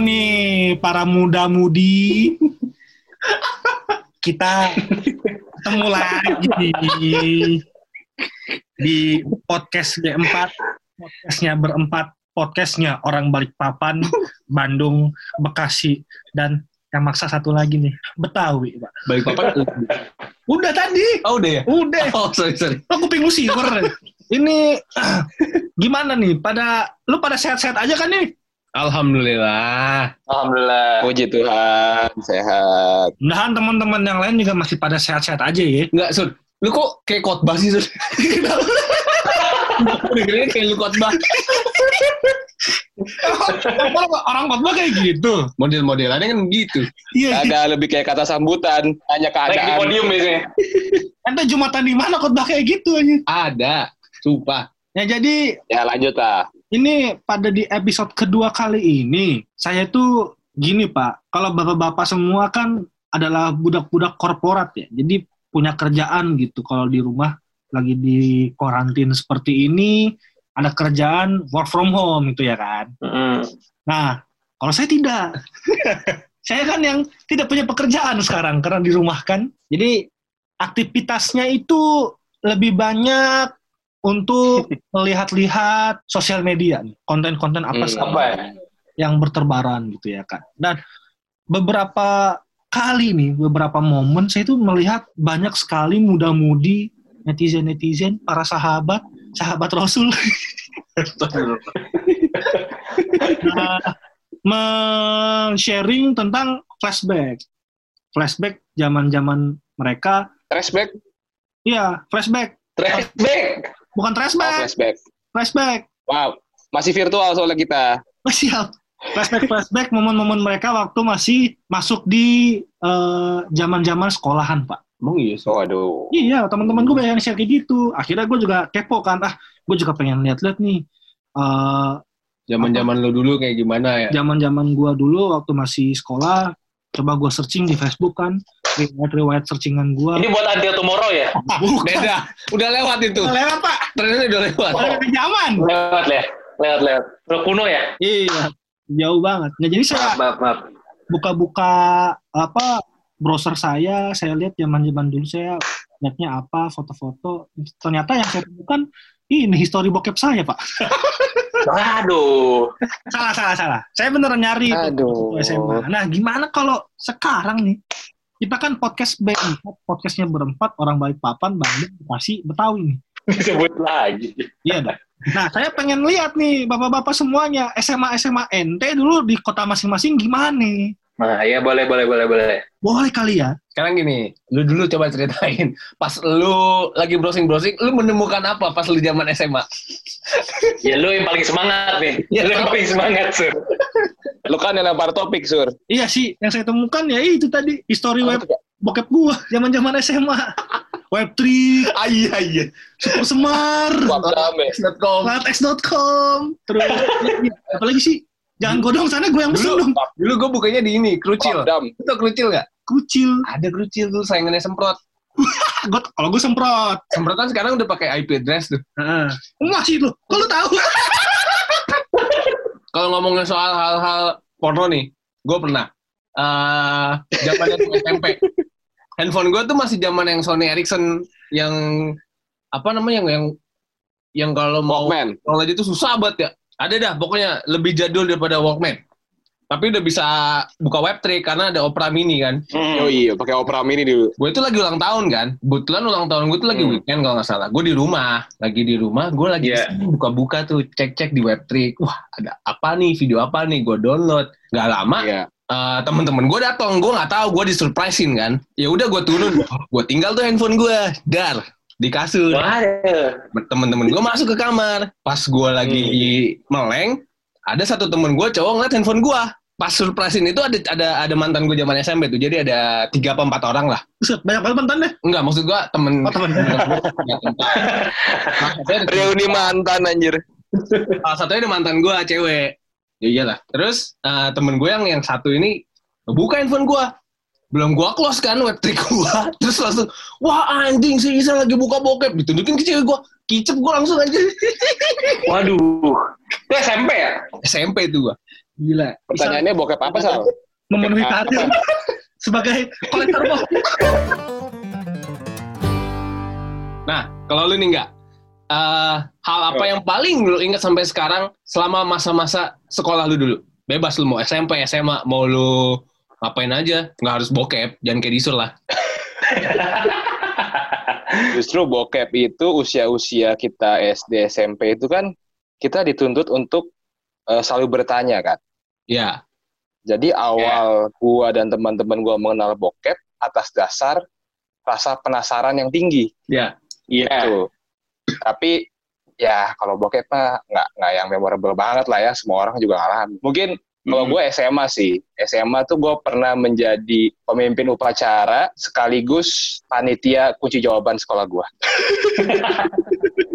nih para muda-mudi. Kita ketemu lagi di podcast G4. Podcastnya berempat. Podcastnya orang Balikpapan, Bandung, Bekasi, dan yang maksa satu lagi nih, Betawi, Pak. Balik papan. Udah tadi. Oh udah ya? Udah. Oh sorry sorry. Lo kuping lu. Ini gimana nih? Pada lu pada sehat-sehat aja kan nih? Alhamdulillah. Alhamdulillah. Puji Tuhan, sehat. Mudahan teman-teman yang lain juga masih pada sehat-sehat aja ya. Enggak sur. Lu kok kayak khotbah sih sur? Dengerin kayak lu khotbah. Orang- Orang khotbah kayak gitu. Model-modelannya kan gitu. Iya. Ada lebih kayak kata sambutan, hanya Naik di keadaan. podium biasanya. Ente jumatan di mana khotbah kayak gitu aja. Ada. Sumpah. Ya jadi Ya lanjut lah. Ini pada di episode kedua kali ini saya tuh gini Pak. Kalau bapak-bapak semua kan adalah budak-budak korporat ya. Jadi punya kerjaan gitu kalau di rumah lagi di karantin seperti ini ada kerjaan work from home itu ya kan. Mm. Nah, kalau saya tidak. saya kan yang tidak punya pekerjaan sekarang karena di rumah kan. Jadi aktivitasnya itu lebih banyak untuk melihat-lihat sosial media, nih. konten-konten apa Hmm, sih apa ya? yang berterbaran gitu ya kan. Dan beberapa kali nih, beberapa momen saya itu melihat banyak sekali muda-mudi, netizen-netizen, para sahabat, sahabat Rasul Nah, men-sharing tentang flashback. Flashback zaman-zaman mereka. Flashback? Iya, flashback. Flashback. Bukan Oh, flashback, flashback. flashback. Wow. Masih virtual soalnya kita. Oh, siap. Flashback, flashback momen-momen mereka waktu masih masuk di eh, zaman-zaman sekolahan, Pak. Emang iya. Oh, aduh. Iya, teman-teman gue banyak yang share kayak gitu. Akhirnya gue juga kepo kan. Ah, gue juga pengen lihat-lihat nih. eh, Zaman-zaman lu dulu kayak gimana ya? zaman-zaman gua dulu waktu masih sekolah coba gua searching di Facebook kan riwayat-riwayat searchingan gua Ini buat Until Tomorrow ya? Beda. Udah lewat itu. Udah lewat pak Trennya udah lewat. Udah lewat zaman Lewat ya? Lewat, lewat. Udah kuno ya? iya jauh banget nah jadi saya Maaf, maaf, maaf. buka-buka apa browser saya saya lihat zaman-zaman dulu saya lihatnya apa foto-foto ternyata yang saya temukan ini history bokep saya pak Aduh. salah salah salah saya beneran nyari itu Aduh. SMA nah gimana kalau sekarang nih kita kan podcast berempat podcastnya berempat orang Balikpapan Bandung Bekasi Betawi nih Disebut lagi. Iya dong. Nah, saya pengen lihat nih bapak-bapak semuanya SMA SMA NT dulu di kota masing-masing gimana? Nah, ya boleh, boleh, boleh, boleh. Boleh kali ya? Sekarang gini, lu dulu coba ceritain. Pas lu lagi browsing-browsing, lu menemukan apa pas lu zaman SMA? Ya lu yang paling semangat nih. Ya, lu yang paling semangat, Sur. Lu kan yang lempar topik, Sur. Iya sih, yang saya temukan ya itu tadi history web bokep gua zaman-zaman SMA. Web3, Ah iya iya. Super Semar, Wabdam ya. X.com. Flatx.com, terus apalagi sih? Jangan godong sana gue yang pesen Dulu, dong. dulu gue bukanya di ini, Krucil. Wabdam. Itu Krucil nggak? Kucil. Ada Krucil tuh, saingannya Semprot. Gua, kalau gue semprot. Semprot kan sekarang udah pakai IP address tuh. Heeh. Masih tuh. Kalau tahu. Kalau ngomongin soal hal-hal porno nih, gue pernah. eh zamannya tuh SMP. Handphone gue tuh masih zaman yang Sony Ericsson yang apa namanya yang yang yang kalau mau Walkman. kalau aja tuh susah banget ya. Ada dah pokoknya lebih jadul daripada Walkman. Tapi udah bisa buka web3 karena ada Opera Mini kan. Hmm. Oh iya, pakai Opera Mini dulu. Gue itu lagi ulang tahun kan. Kebetulan ulang tahun gue tuh lagi Hmm. weekend kalau nggak salah. Gue di rumah, lagi di rumah. Gue lagi iseng buka-buka tuh, cek-cek di web3. Wah, ada apa nih? Video apa nih? Gue download. Gak lama, Iya. eh, temen-temen gue datang. Gue nggak tahu. Gue disurprisein kan. Ya udah gue turun. gue tinggal tuh handphone gue, dar di kasur. Waduh. Temen-temen gue masuk ke kamar. Pas gue lagi meleng, ada satu temen gue cowok ngeliat handphone gue. Pas surprisein itu ada ada ada mantan gue zaman SMP tuh. Jadi ada tiga apa empat orang lah. Buset, banyak banget mantan deh. Enggak, maksud gua temen. Oh, temen. Satunya ada- Reuni mantan anjir. Salah satunya ada mantan gua, cewek. Ya iyalah. Terus eh, temen gue yang yang satu ini buka handphone gua. Belum gua close kan web trick gua. Terus langsung, wah anjing si Isa lagi buka bokep. Ditunjukin ke cewek gua. Kicep gua langsung aja. Waduh. Itu SMP ya? SMP tuh gua. Gila. Pertanyaannya bokep apa, Sal? memenuhi karir sebagai kolektor bokep. Nah, kalau lu nih enggak, eh, hal apa yang paling lu ingat sampai sekarang selama masa-masa sekolah lu dulu? Bebas lu mau SMP, SMA, mau lu ngapain aja, nggak harus bokep, jangan kayak disur lah. Justru bokep itu usia-usia kita SD, SMP itu kan kita dituntut untuk eh, selalu bertanya kan. Ya, Jadi awal gua dan teman-teman gua mengenal bokep atas dasar rasa penasaran yang tinggi. ya. Iya. Tuh. Tapi ya kalau bokep mah nggak nggak yang memorable banget lah ya. Semua orang juga ngalamin. Mungkin kalau Hmm. gue SMA sih, SMA tuh gue pernah menjadi pemimpin upacara sekaligus panitia kunci jawaban sekolah gue.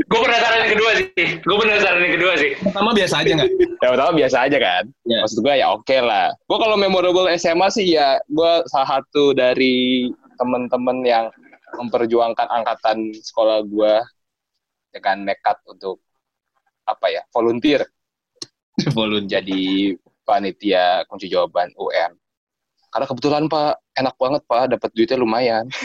Gue penasaran yang kedua sih. Gue penasaran yang kedua sih. Pertama biasa aja nggak? Ya pertama biasa aja kan. Ya. Maksud gue ya oke lah. Gue kalau memorable SMA sih ya gue salah satu dari temen-temen yang memperjuangkan angkatan sekolah gue dengan nekat untuk apa ya volunteer Volunteer. jadi panitia kunci jawaban UN. Karena kebetulan Pak enak banget Pak dapat duitnya lumayan.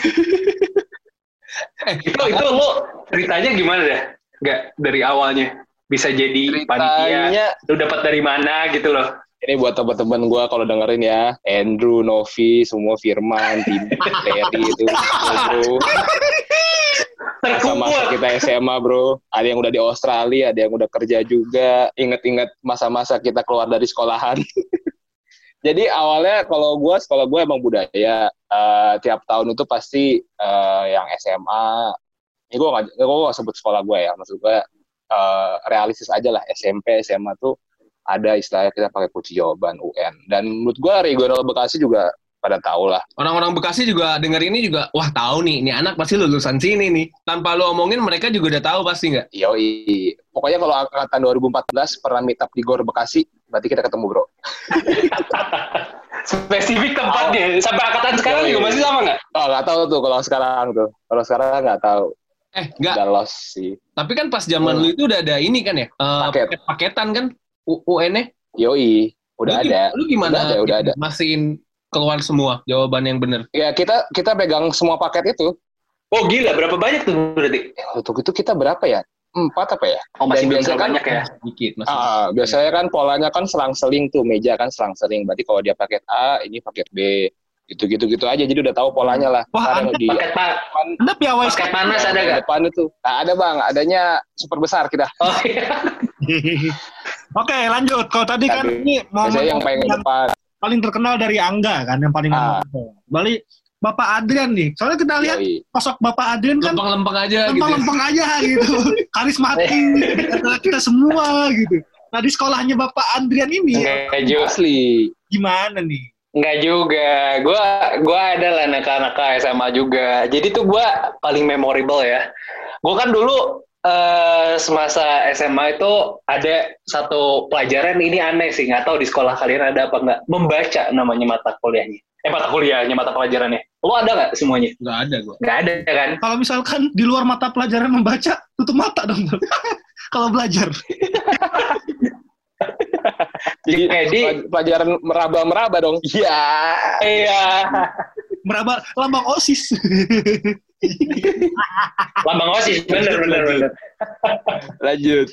Itu itu lo ceritanya gimana dah? Gak dari awalnya bisa jadi panitia. Ceritanya Lu dapat dari mana gitu loh? ini buat teman-teman gue kalau dengerin ya Andrew, Novi, semua Firman, Tim, Terry itu bro. Masa-masa Terkumpul. kita SMA bro, ada yang udah di Australia, ada yang udah kerja juga. Ingat-ingat masa-masa kita keluar dari sekolahan. Jadi awalnya kalau gue, sekolah gue emang budaya. Eh, tiap tahun itu pasti eh, yang SMA. Ini gue gak, gue gak sebut sekolah gue ya, maksud gue eh, realistis aja lah. SMP, SMA tuh ada istilahnya kita pakai kunci jawaban UN. Dan menurut gue regional Bekasi juga pada tahu lah. Orang-orang Bekasi juga denger ini juga, wah tahu nih, ini anak pasti lulusan sini nih. Tanpa lu omongin, mereka juga udah tahu pasti nggak? Yoi. Pokoknya kalau angkatan 2014 pernah meet up di Gor Bekasi, berarti kita ketemu bro. Spesifik tempatnya. Sampai angkatan sekarang Yoi. juga masih sama nggak? Oh nggak tahu tuh kalau sekarang tuh. Kalau sekarang nggak tahu. Eh, nggak. Udah lost sih. Tapi kan pas zaman Hmm. lu itu udah ada ini kan ya? eh, Paket. paketan kan? U- UN-nya? Yoi. Udah Lu ada. Lu gimana? Udah ada, udah ada. Masihin keluar semua jawaban yang bener. Ya kita kita pegang semua paket itu. Oh gila, berapa banyak tuh berarti? Eh, Untuk itu kita berapa ya? Empat apa ya? Oh masih Dan belum biasa terlalu kan- banyak ya? Dikit masih. Ah, biasanya kan polanya kan selang-seling tuh meja kan selang-seling. Berarti kalau dia paket A, ini paket B. Gitu-gitu gitu aja. Jadi udah tahu polanya lah. Wah, Anda di Paket, pa depan, Anda piawai paket panas ada gak? depan itu. Nah, ada bang. Adanya super besar kita. Oh iya. Oke, lanjut. Kalau tadi kan ini momen Biasanya yang paling depan. Paling terkenal dari Angga kan, yang paling Ah. memorable. Balik Bapak Adrian nih. Soalnya kita lihat Yoi. sosok Bapak Adrian kan Lempeng-lempeng aja gitu. lempeng-lempeng aja gitu. Karismatik kita semua gitu. Nah, di sekolahnya Bapak Adrian ini Enggak juga. Asli. gimana nih? Enggak juga. Gua gua adalah anak-anak SMA juga. Jadi tuh gua paling memorable ya. Gua kan dulu eh, semasa SMA itu ada satu pelajaran ini aneh sih, nggak tahu di sekolah kalian ada apa nggak. Membaca namanya mata kuliahnya. Eh mata kuliahnya, mata pelajarannya. Lo ada nggak semuanya? Nggak ada gua. Nggak ada kan? Kalau misalkan di luar mata pelajaran membaca, tutup mata dong. Kalau belajar. Jadi Jadi- pelaj- pelajaran meraba-meraba dong. Iya. Iya. Meraba lambang OSIS. Lambang osis, bener bener bener. Lanjut.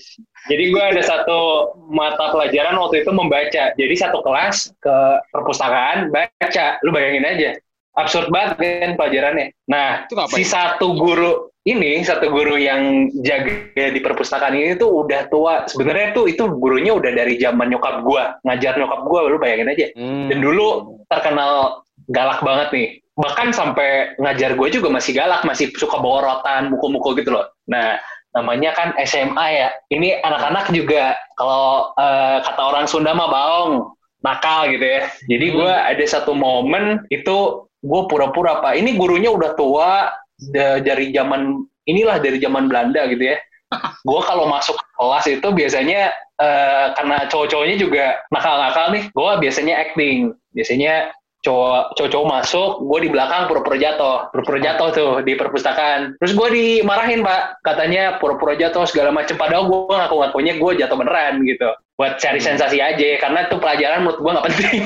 Jadi gue ada satu mata pelajaran waktu itu membaca. Jadi satu kelas ke perpustakaan baca. Lu bayangin aja. Absurd banget kan pelajarannya. Nah, si satu guru ini, satu guru yang jaga di perpustakaan ini tuh udah tua. Sebenarnya tuh itu gurunya udah dari zaman nyokap gua, ngajar nyokap gua, lu bayangin aja. Hmm. Dan dulu terkenal galak banget nih. Bahkan sampai ngajar gue juga masih galak, masih suka bawa rotan, mukul-mukul gitu loh. Nah, namanya kan SMA ya. Ini anak-anak juga kalau eh, kata orang Sunda mah baong, nakal gitu ya. Jadi gue ada satu momen itu gue pura-pura pak. Ini gurunya udah tua da- dari zaman inilah dari zaman Belanda gitu ya. gue kalau masuk kelas itu biasanya eh, karena cowok-cowoknya juga nakal-nakal nih, gue biasanya acting. Biasanya cowok cowok masuk gue di belakang pura-pura jatuh. Pura-pura jatuh tuh di perpustakaan. Terus gue dimarahin pak. Katanya pura-pura jatuh segala macam padahal gue ngaku-ngakunya gue jatuh beneran gitu. Buat cari sensasi aja karena itu pelajaran menurut gue nggak penting.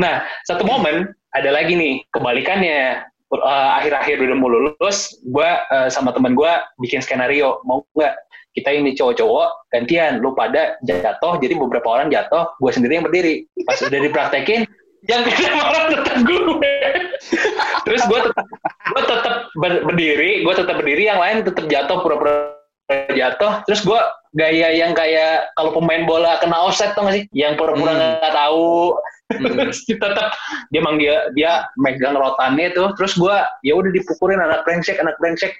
Nah satu momen ada lagi nih kebalikannya. Uh, akhir-akhir udah mau lulus gue uh, sama teman gue bikin skenario. Mau nggak? Kita ini cowok-cowok gantian. Lu pada jatuh jadi beberapa orang jatuh gue sendiri yang berdiri. Pas udah dipraktekin yang kena marah tetap gue terus gue tetap gue tetap berdiri gue tetap berdiri yang lain tetap jatuh pura-pura jatuh terus gue gaya yang kayak kalau pemain bola kena offset tuh gak sih yang pura-pura hmm. nggak hmm. tahu hmm. terus tetap dia emang dia dia megang rotannya tuh terus gue ya udah dipukulin anak brengsek anak brengsek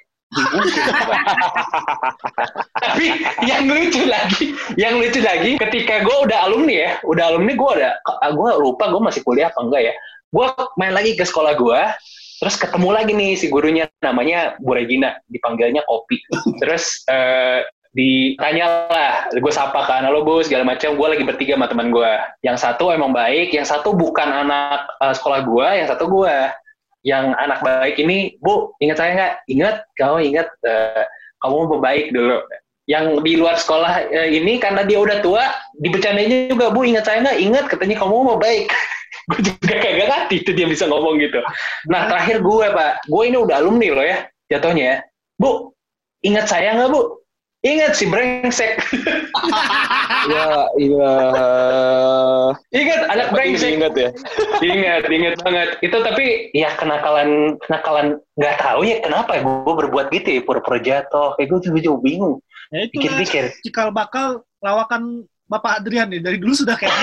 tapi yang lucu lagi, yang lucu lagi, ketika gue udah alumni ya, udah alumni gue udah, gue lupa gue masih kuliah apa enggak ya. Gue main lagi ke sekolah gue, terus ketemu lagi nih si gurunya namanya Bu Regina, dipanggilnya Kopi. Terus uh, ditanya lah, gue sapa kan, halo bu, segala macam. Gue lagi bertiga sama teman gue. Yang satu emang baik, yang satu bukan anak uh, sekolah gue, yang satu gue yang anak baik ini, Bu, ingat saya nggak? Ingat, kamu ingat uh, kamu mau baik dulu. Yang di luar sekolah uh, ini karena dia udah tua, dibercandainya juga, Bu, ingat saya nggak? Ingat, katanya kamu mau baik. gue juga kagak ngerti itu dia bisa ngomong gitu. Nah, terakhir gue, Pak, gue ini udah alumni loh ya, jatuhnya ya. Bu, ingat saya nggak, Bu? Ingat si brengsek. ya, iya. Ingat anak brengsek. Ingat ya. ingat, ingat banget. Itu tapi ya kenakalan kenakalan nggak tahu ya kenapa ya gue berbuat gitu ya pura-pura jatuh. Kayak gue juga juga bingung. Ya itu Pikir-pikir. Cikal bakal lawakan Bapak Adrian nih dari dulu sudah kayak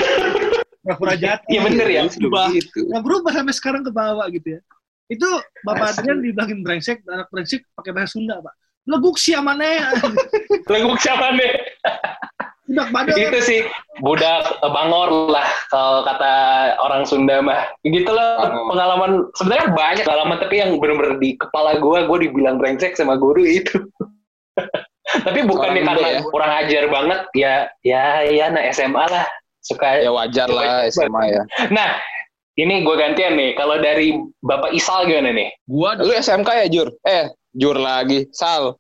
pura-pura jatuh. Iya bener ya. Berubah. Gitu. Berubah sampai sekarang ke bawah gitu ya. Itu Bapak Adrian dibilangin brengsek, anak brengsek pakai bahasa Sunda, Pak leguk siapa nih leguk siapa nih budak badar itu sih. Budak bangor lah kalau kata orang Sunda mah. Gitu loh pengalaman. Sebenarnya banyak pengalaman tapi yang benar-benar di kepala gue gue dibilang brengsek sama guru itu. Tapi bukan nih karena ya? kurang ajar banget ya ya ya nah SMA lah. Suka ya wajar lah SMA ya. Nah ini gue gantian nih. Kalau dari Bapak Isal gimana nih? Gua lu SMK ya Jur? Eh Jur lagi, Sal.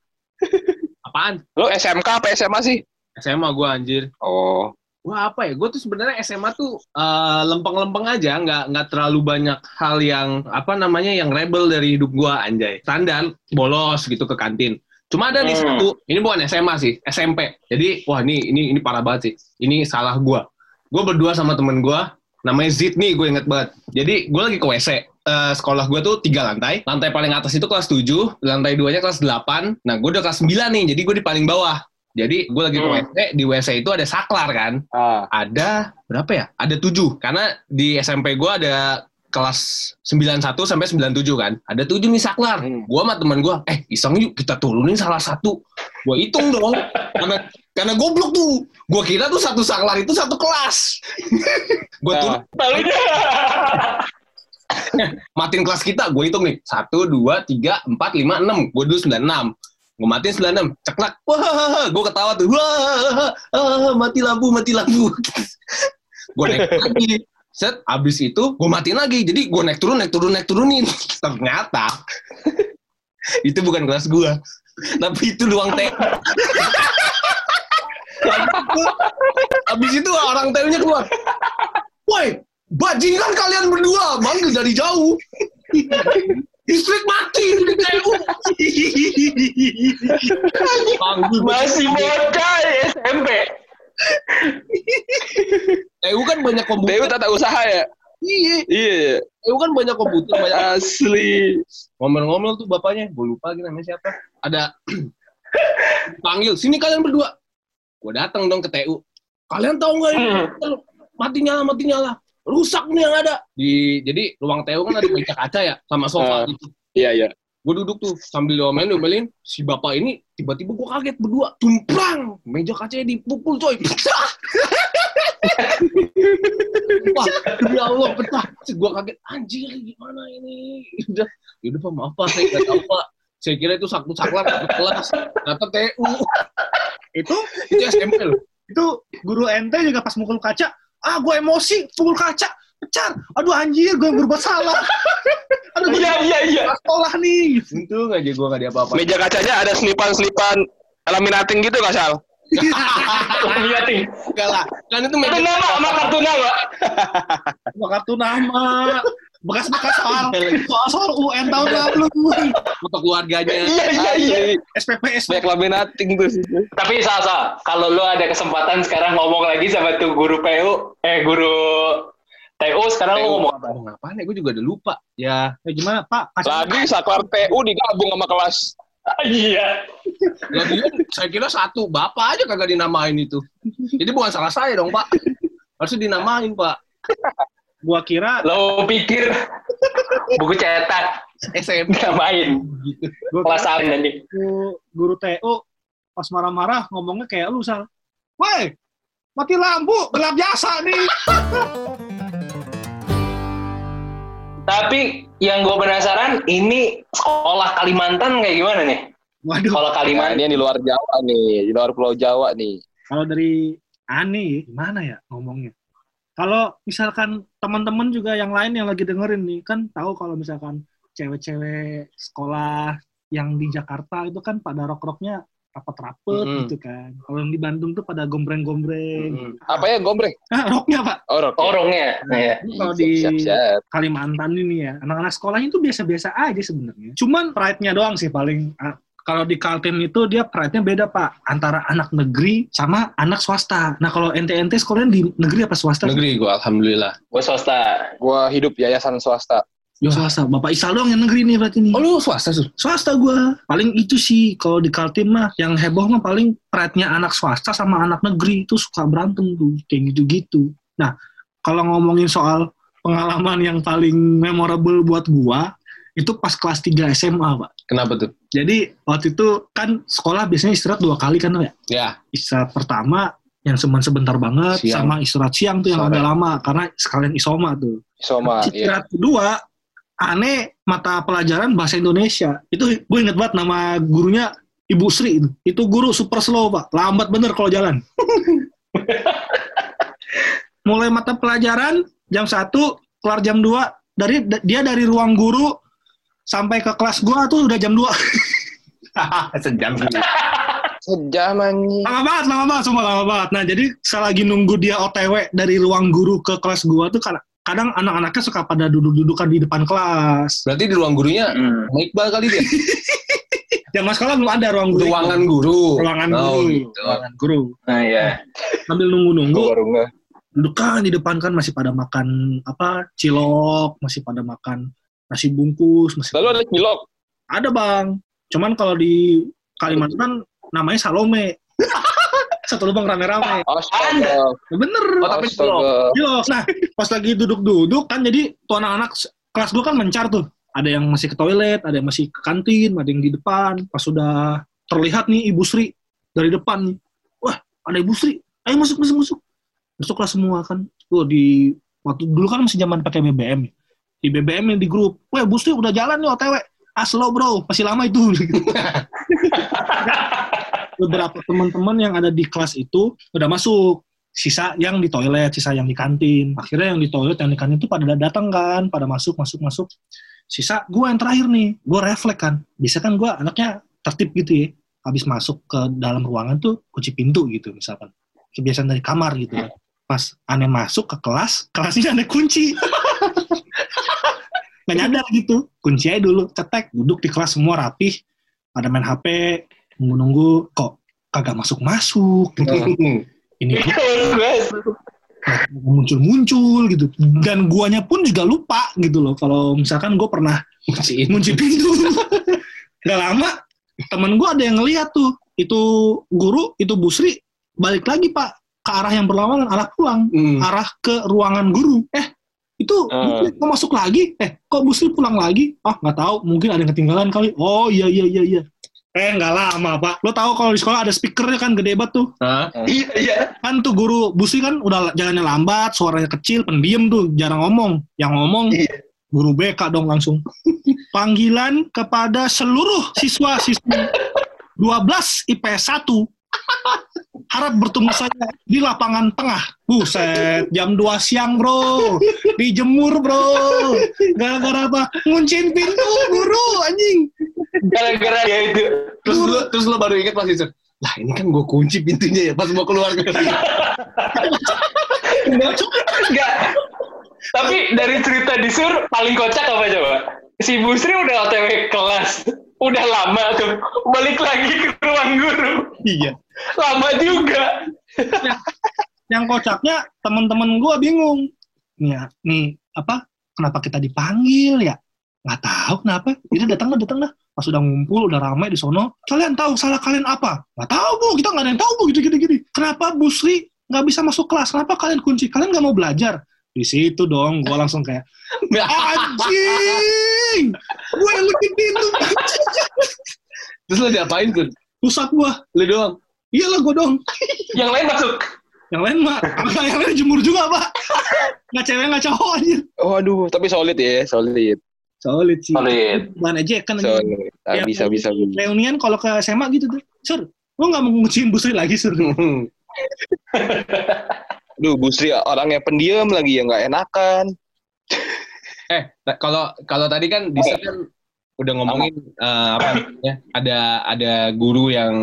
Apaan? Lo SMK apa SMA sih? SMA gue anjir. Oh. Wah apa ya? Gue tuh sebenarnya SMA tuh uh, lempeng-lempeng aja, nggak nggak terlalu banyak hal yang apa namanya yang rebel dari hidup gue anjay. Standar bolos gitu ke kantin. Cuma ada nih hmm. satu, ini bukan SMA sih, SMP. Jadi wah ini ini ini parah banget sih. Ini salah gue. Gue berdua sama temen gue, namanya Zid nih, gue inget banget. Jadi gue lagi ke WC uh, sekolah gue tuh tiga lantai. Lantai paling atas itu kelas 7, lantai duanya kelas 8. Nah, gue udah kelas 9 nih, jadi gue di paling bawah. Jadi gue lagi ke hmm. WC, di WC itu ada saklar kan. Uh. Ada berapa ya? Ada tujuh. Karena di SMP gue ada kelas 91 sampai 97 kan. Ada tujuh nih saklar. Hmm. Gue sama temen gue, eh iseng yuk kita turunin salah satu. Gue hitung dong. karena karena goblok tuh. Gue kira tuh satu saklar itu satu kelas. gue turun. matiin kelas kita, gue hitung nih. Satu, dua, tiga, empat, lima, enam. Gue dulu sembilan enam. Gue matiin sembilan enam. Ceklak. Gue ketawa tuh. Wah, ah, mati lampu, mati lampu. gue naik lagi. Set, abis itu gue matiin lagi. Jadi gue naik turun, naik turun, naik turunin. Ternyata itu bukan kelas gue. Tapi itu luang teh. Abis itu orang tehnya keluar. Woi, bajingan kalian berdua manggil dari jauh. Listrik mati di TU masih bocah SMP TU kan banyak komputer. TU tata usaha ya? Iya. Iya TU kan banyak komputer banyak asli. Ngomel-ngomel tuh bapaknya gue lupa gitu namanya siapa. Ada panggil sini kalian berdua. Gue datang dong ke TU kalian tahu nggak ini? Hmm. mati nyala mati nyala rusak nih yang ada di jadi ruang TU kan ada meja kaca ya sama sofa uh, gitu iya iya gue duduk tuh sambil diomelin diomelin si bapak ini tiba-tiba gue kaget berdua tumprang meja kacanya dipukul coy pecah Wah, ya Allah pecah. Gue kaget, anjir gimana ini? Udah, yaudah pak maaf pak, saya nggak tahu pak. Saya kira itu satu saklar satu kelas, ternyata TU. itu itu SMP loh. Itu guru ente juga pas mukul kaca, ah gue emosi pukul kaca pecar. Aduh anjir, gue yang berbuat salah. Aduh, gue Iya iya iya. sekolah nih. Untung aja gue gak diapa-apa. Meja kacanya ada selipan-selipan laminating gitu nggak Sal? Liatin. Enggak lah. Kan itu Itu meja nama sama kartu nama. Sama kartu nama. Bekas-bekas soal, soal, soal UN tahun lalu. foto keluarganya. Iya iya iya. SPP, SPP. Banyak laminating tuh. Tapi Salsa, kalau lu ada kesempatan sekarang ngomong lagi sama tuh guru PU, eh guru TU, sekarang lu ngomong apa? Ngomong apaan ya? Gue juga udah lupa. Ya, Ya gimana Pak? Kasih Lagi saklar TU digabung sama kelas. Iya. lagian saya kira satu bapak aja kagak dinamain itu. Jadi bukan salah saya dong pak. Harusnya dinamain pak. Gua kira, Lo pikir buku cetak SMP nggak main gitu. gua kelas kira A nanti. guru, guru TU pas marah-marah ngomongnya kayak lu sal. Woi, mati lampu, gelap jasa nih. Tapi yang gue penasaran ini sekolah Kalimantan kayak gimana nih? Waduh, Kalau Nah, Kalimantan, ini yang di luar Jawa nih, di luar Pulau Jawa nih. kalau dari Ani, gimana ya ngomongnya? Kalau misalkan teman-teman juga yang lain yang lagi dengerin nih, kan tahu kalau misalkan cewek-cewek sekolah yang di Jakarta itu kan pada rok-roknya rapet-rapet Mm-mm. gitu kan. Kalau yang di Bandung tuh pada gombreng-gombreng. Mm. Apa ya gombreng? Ah, roknya Pak. Oh, rok. orangnya. Nah, ya. Ini kalau di siap, siap. Kalimantan ini ya, anak-anak sekolahnya itu biasa-biasa aja sebenarnya. Cuman pride-nya doang sih paling. Kalau di Kaltim itu dia pride-nya beda Pak, antara anak negeri sama anak swasta. Nah kalau ente-ente sekolahnya di negeri apa swasta? Negeri gue alhamdulillah. Gue swasta. Gua hidup yayasan swasta. Yo, swasta. Bapak Isal doang yang negeri nih berarti nih. Oh lu swasta tuh? Swasta gua. Paling itu sih kalau di Kaltim mah yang heboh mah paling pride-nya anak swasta sama anak negeri itu suka berantem tuh kayak gitu-gitu. Nah, kalau ngomongin soal pengalaman yang paling memorable buat gua itu pas kelas 3 SMA, Pak. Kenapa tuh? Jadi waktu itu kan sekolah biasanya istirahat dua kali kan, Pak? Ya. Istirahat pertama yang cuman sebentar banget Siang. sama istirahat siang tuh yang Sore. agak lama karena sekalian isoma tuh. Soma, iya. Istirahat kedua, aneh mata pelajaran bahasa Indonesia. Itu gue inget banget nama gurunya Ibu Sri itu. Itu guru super slow, Pak. Lambat bener kalau jalan. Mulai mata pelajaran jam 1, kelar jam 2. Dari dia dari ruang guru sampai ke kelas gua tuh udah jam 2. Sejam sih. Sejam anjing. lama banget, lama banget, semua lama banget. Nah, jadi saya lagi nunggu dia OTW dari ruang guru ke kelas gua tuh kadang, kadang anak-anaknya suka pada duduk-dudukan di depan kelas. Berarti di ruang gurunya Hmm. Iqbal kali dia. Zaman sekolah belum ada ruang guru. Ruangan guru. ruangan Oh, guru, gitu. ruangan guru. Nah, ya. Sambil nunggu-nunggu, baru nggak. dudukan di depan kan masih pada makan apa cilok, masih pada makan nasi bungkus, masih Lalu ada cilok. ada bang. Cuman kalau di Kalimantan namanya Salome. Satu lubang rame-rame. Astaga. Bener. Oh, tapi. Cilok. Nah, pas lagi duduk-duduk kan jadi tuh anak-anak s- kelas gue kan mencar tuh. Ada yang masih ke toilet, ada yang masih ke kantin, ada yang di depan. Pas sudah terlihat nih Ibu Sri dari depan nih. Wah, ada Ibu Sri. Ayo masuk, masuk, masuk. Masuklah semua kan. Tuh di waktu dulu kan masih zaman pakai BBM. Di BBM yang di grup. Wah, Bu Sri udah jalan nih OTW. Slow bro, masih lama itu. Beberapa teman-teman yang ada di kelas itu udah masuk sisa yang di toilet, sisa yang di kantin. Akhirnya yang di toilet, yang di kantin itu pada datang kan, pada masuk, masuk, masuk. Sisa gue yang terakhir nih, gue refleks kan. Bisa kan gue anaknya tertib gitu ya. Habis masuk ke dalam ruangan tuh kunci pintu gitu misalkan. Kebiasaan dari kamar gitu kan. Pas aneh masuk ke kelas, kelasnya aneh kunci. Gak nyadar gitu. Kunci aja dulu, cetek. Duduk di kelas semua rapih. Pada main HP, nunggu-nunggu. Kok kagak masuk-masuk gitu. Hmm. Ini muncul-muncul gitu dan guanya pun juga lupa gitu loh kalau misalkan gue pernah Kunciin. ngunci pintu gak lama temen gue ada yang ngeliat tuh itu guru itu busri balik lagi pak ke arah yang berlawanan arah pulang Hmm. arah ke ruangan guru eh itu. Busri kok masuk lagi eh kok busri pulang lagi ah nggak tahu mungkin ada yang ketinggalan kali oh iya iya iya iya eh nggak lama pak lo tahu kalau di sekolah ada speakernya kan gede banget tuh? Iya, iya. kan tuh guru Busri kan udah jalannya lambat, suaranya kecil, pendiam tuh, jarang ngomong. Yang ngomong Iya. guru BK dong langsung. Panggilan kepada seluruh siswa-siswi 12 IPS 1 harap bertemu saya di lapangan tengah. Buset, jam 2 siang bro, dijemur bro. Gara-gara apa? Nguncin pintu guru anjing. Gara-gara dia itu. Terus lu, terus lu baru inget pas itu. Lah ini kan gue kunci pintunya ya pas mau keluar. Enggak. Tapi dari cerita di sur paling kocak apa coba? Si Busri udah OTW kelas. Udah lama tuh. Balik lagi ke ruang guru. Iya. Lama juga. Yang kocaknya teman-teman gua bingung. Nih, ya, nih apa? Kenapa kita dipanggil ya? Nggak tahu kenapa. Jadi datang lah, datang lah. Pas udah ngumpul, udah ramai di sono. Kalian tahu salah kalian apa? Nggak tahu bu, kita nggak ada yang tahu bu, gitu-gitu. gini. Kenapa Bu Sri nggak bisa masuk kelas? Kenapa kalian kunci? Kalian nggak mau belajar? Di situ dong, gua langsung kayak, anjing! Gue yang kunci pintu. terus lu diapain tuh? Rusak gua. Lu doang. Iyalah gua dong. Yang lain masuk. Yang lain mah, yang lain jemur juga, Pak. Nggak cewek, nggak cowok aja. Waduh, tapi solid ya, solid. Solid sih. Solid. Ejekan aja. Solid. Ah, Ya, bisa, bisa. Reunian kalau ke SMA gitu tuh. Sur, lu nggak mau nguciin Bu Sri lagi, Sur? Duh, Bu Sri orangnya pendiam lagi ya nggak enakan. eh, kalau kalau tadi kan Disa kan udah ngomongin eh, apa namanya? Ada ada guru yang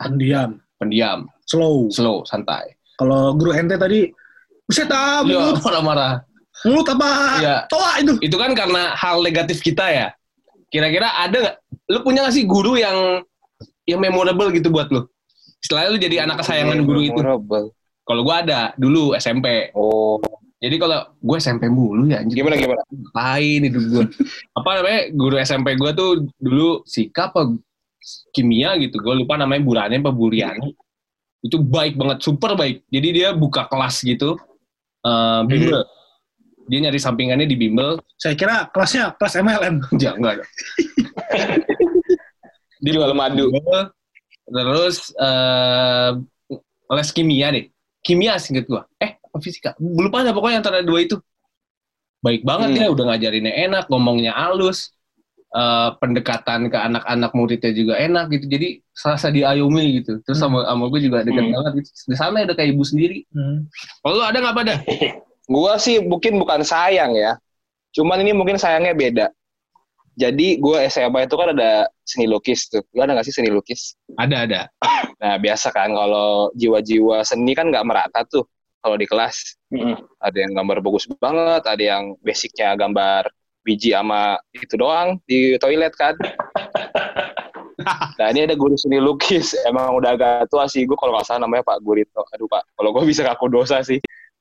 Pendiam. pendiam, Slow. slow, santai. Kalau guru ente tadi, buset ah, Iya, mulut, marah-marah. mulut apa? Iya. Toa itu. Itu kan karena hal negatif kita ya. Kira-kira ada nggak? Lu punya nggak sih guru yang yang memorable gitu buat lu? Setelah lu jadi anak kesayangan guru itu. Memorable. Kalau gua ada dulu SMP. Oh, Jadi kalau gue SMP mulu ya anjir. gimana gimana? Ngapain itu gue. apa namanya? Guru SMP gue tuh dulu Sika apa kimia gitu. Gue lupa namanya Burani apa Buriani. Itu baik banget, super baik. Jadi dia buka kelas gitu. eh, bimbel. Dia nyari sampingannya di bimbel. Saya kira kelasnya kelas MLM. Jangan, enggak. Dia jual madu. Bimbel. Terus eh les kimia deh. Kimia singkat gua. Eh, apa fisika? Lupa ada pokoknya antara dua itu. Baik banget Hmm. ya, udah ngajarinnya enak, ngomongnya halus. eh, pendekatan ke anak-anak muridnya juga enak gitu. Jadi serasa diayomi gitu. Terus sama sama gue juga deket Hmm. banget gitu. Di sana ada kayak ibu sendiri. Hmm. Kalau lu ada nggak pada? Gua sih mungkin bukan sayang ya. Cuman ini mungkin sayangnya beda. Jadi gua SMA itu kan ada seni lukis tuh. Lu ada nggak sih seni lukis? Ada ada. Nah biasa kan kalau jiwa-jiwa seni kan nggak merata tuh kalau di kelas. Mm-mm. Ada yang gambar bagus banget, ada yang basicnya gambar biji sama itu doang di toilet kan. Nah ini ada guru seni lukis, emang udah agak tua sih gue kalau nggak salah namanya Pak Gurito. Aduh Pak, kalau gue bisa ngaku dosa sih.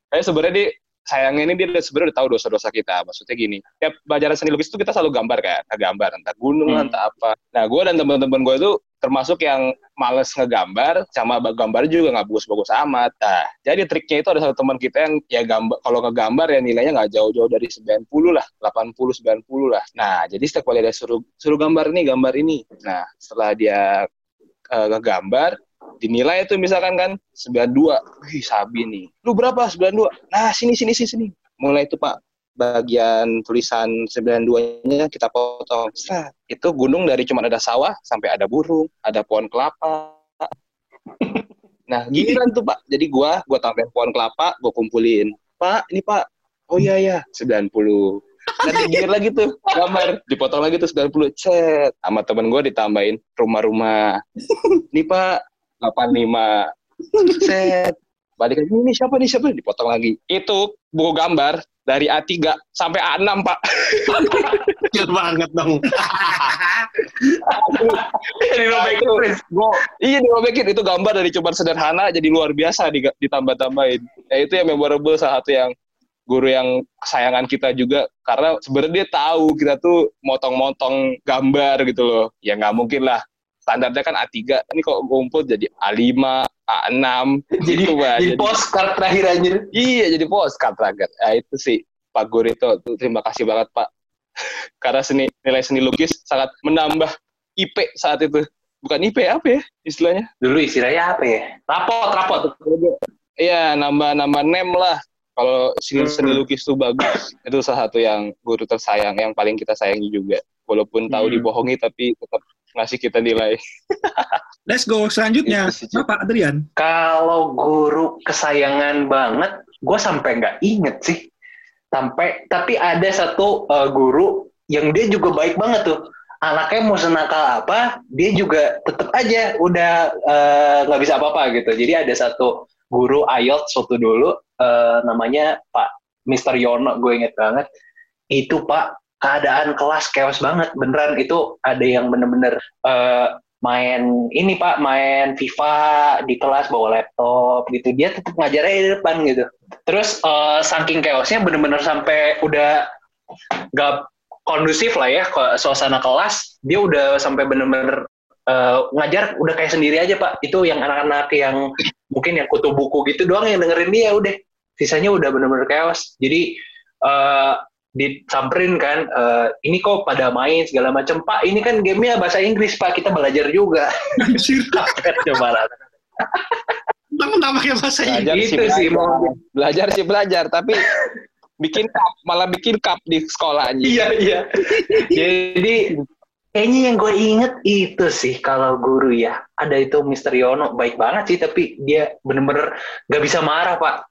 Tapi sebenarnya dia sayangnya ini dia sebenarnya udah tahu dosa-dosa kita. Maksudnya gini, tiap pelajaran seni lukis itu kita selalu gambar kan, gambar entah gunung, Hmm. entah apa. Nah gue dan teman-teman gue itu termasuk yang males ngegambar, sama gambar juga nggak bagus-bagus amat. Nah, jadi triknya itu ada satu teman kita yang ya gambar, kalau ngegambar ya nilainya nggak jauh-jauh dari 90 lah, 80-90 lah. Nah, jadi setiap kali ada suruh suruh gambar ini, gambar ini. Nah, setelah dia eh, ngegambar, dinilai itu misalkan kan 92. Wih, sabi nih. Lu berapa? 92. Nah, sini sini sini sini. Mulai itu, Pak. Bagian tulisan 92-nya kita potong. Set. Itu gunung dari cuma ada sawah sampai ada burung, ada pohon kelapa. Nah, giliran tuh, Pak. Jadi gua gua tambahin pohon kelapa, gua kumpulin. Pak, ini Pak. Oh iya ya, 90. Nanti giliran lagi tuh gambar, dipotong lagi tuh 90. Cet. Sama temen gua ditambahin rumah-rumah. Ini Pak, 85. Set. Balik lagi, ini siapa nih, siapa nih? Dipotong lagi. Itu buku gambar dari A3 sampai A6, Pak. Kecil banget dong. Jadi robekin Itu, Prince. gua- iya dirobekin. Itu gambar dari cuma sederhana jadi luar biasa di- ditambah-tambahin. Ya itu yang memorable salah satu yang guru yang kesayangan kita juga karena sebenarnya dia tahu kita tuh motong-motong gambar gitu loh. Ya nggak mungkin lah. Standarnya kan A3, ini kok ngumpul jadi A5, A6, Jadi, gitu, jadi Jadi- postcard terakhir anjir. Iya, jadi postcard terakhir. Nah, itu sih Pak Gurito. Tuh, Terima kasih banget, Pak. Karena seni nilai seni lukis sangat menambah IP saat itu. Bukan IP apa ya istilahnya? Dulu istilahnya apa ya? Rapot, rapot. Iya, nambah-nambah nem lah. Kalau seni, Hmm. seni lukis itu bagus. Itu salah satu yang guru tersayang, yang paling kita sayangi juga. Walaupun tahu Hmm. dibohongi, tapi tetap ngasih kita nilai. Let's go selanjutnya. Bapak Adrian. Kalau guru kesayangan banget, gue sampai nggak inget sih. Sampai, tapi ada satu uh, guru yang dia juga baik banget tuh. Anaknya mau senakal apa, dia juga tetap aja udah uh, nggak bisa apa-apa gitu. Jadi ada satu guru IELTS waktu dulu, uh, namanya Pak Mr. Yono, gue inget banget. Itu Pak, keadaan kelas chaos banget. Beneran itu ada yang bener-bener uh, main ini pak main FIFA di kelas bawa laptop gitu. Dia tetap ngajarnya di depan gitu. Terus eh, saking chaosnya bener-bener sampai udah gak kondusif lah ya suasana kelas dia udah sampai bener-bener eh, ngajar udah kayak sendiri aja pak. Itu yang anak-anak yang mungkin yang kutu buku gitu doang yang dengerin dia udah. Sisanya udah bener-bener chaos. Jadi eh, disamperin kan eh, ini kok pada main segala macam pak ini kan gamenya bahasa Inggris pak. Kita belajar juga. Anjir, coba lah. Tentang pakai bahasa Belajar Inggris. sih Gitu sih, belajar. mau- Belajar sih belajar, tapi bikin cup, malah bikin cup di sekolah anjing. iya iya. Jadi kayaknya yang gue inget itu sih kalau guru ya. Ada itu Mister Yono. Baik banget sih tapi dia bener-bener gak bisa marah pak.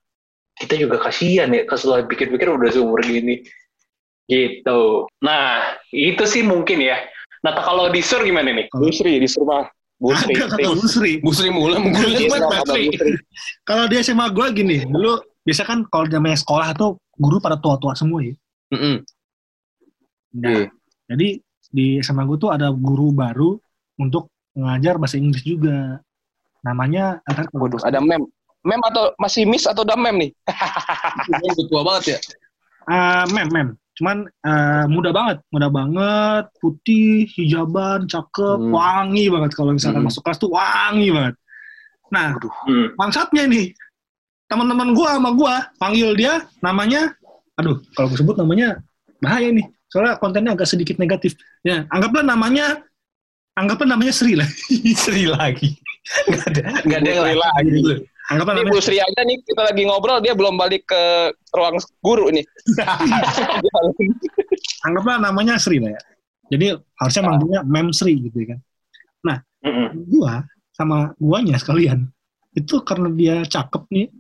Kita juga kasihan ya kalau pikir-pikir udah seumur gini gitu nah itu sih mungkin ya nah kalau di sur gimana nih Busri di rumah. Busri. Ada kata Busri. Busri mula sama Busri. Busri. Kalau di SMA gue gini, dulu biasa kan kalau namanya sekolah tuh guru pada tua-tua semua ya. Mm-mm. Nah, Iya. jadi di SMA gue tuh ada guru baru untuk ngajar bahasa Inggris juga. Namanya ntar kalau Waduh, ada mem. Mem atau masih miss atau udah mem nih? Udah tua banget ya. Ah, mem mem. Cuman eh, muda banget, muda banget, putih, hijaban, cakep, Hmm. wangi banget kalau misalkan Hmm. masuk kelas tuh wangi banget. Nah, Hmm. bangsatnya nih teman-teman gua sama gua panggil dia namanya aduh kalau gue sebut namanya bahaya nih soalnya kontennya agak sedikit negatif ya anggaplah namanya anggaplah namanya Sri lah Sri lagi. Gak ada, gak ada yang lain. lagi. Anggaplah Ini namanya Busri aja nih kita lagi ngobrol dia belum balik ke ruang guru ini. anggaplah namanya Sri lah ya jadi harusnya manggilnya Mem Sri gitu ya kan Mm-mm. gua sama guanya sekalian itu karena dia cakep nih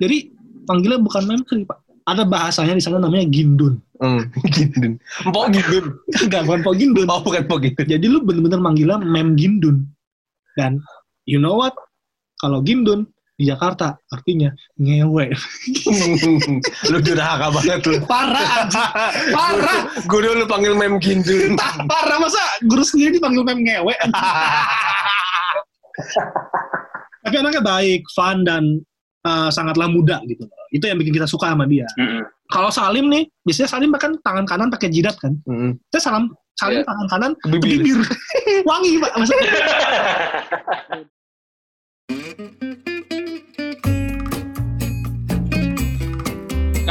jadi panggilnya bukan Mem Sri pak ada bahasanya di sana namanya Gindun Hmm, Gindun. Empok Gindun. Enggak, bukan Pok Gindun. Oh, bukan Empok Gindun. Jadi lu bener-bener manggilnya Mem Gindun. Dan you know what? Kalau Gindun di Jakarta artinya ngewe. lu durhaka banget lu. Parah, parah, Gue dulu panggil mem Gindun. parah masa guru sendiri dipanggil Mem ngewe. Tapi anaknya baik, fun dan uh, sangatlah muda gitu. Itu yang bikin kita suka sama dia. Mm-mm. Kalau Salim nih, biasanya Salim kan tangan kanan pakai jidat kan. Mm. Kita salam Salim Iya. tangan kanan Ke bibir. ke bibir. Wangi, Pak. Maksudnya.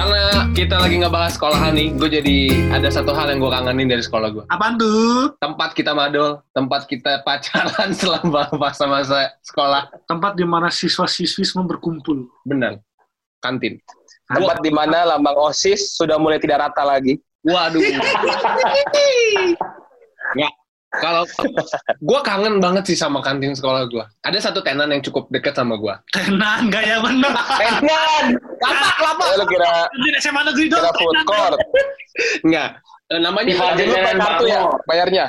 Karena kita lagi ngebahas sekolahan nih, gue jadi ada satu hal yang gue kangenin dari sekolah gue. Apaan tuh? Tempat kita madol, tempat kita pacaran selama masa-masa sekolah. tempat di mana siswa-siswi semua berkumpul. Benar. Kantin. Tempat di mana lambang OSIS sudah mulai tidak rata lagi. Waduh. Nggak. Kalau gue kangen banget sih sama kantin sekolah gue. Ada satu tenan yang cukup deket sama gue. Tenan, gaya bener. Tenan! Lapak, lapak. Lu kira Di SMA negeri dong. kira food court. Enggak. Eh, namanya Kantin lu pakai kartu ya bayarnya.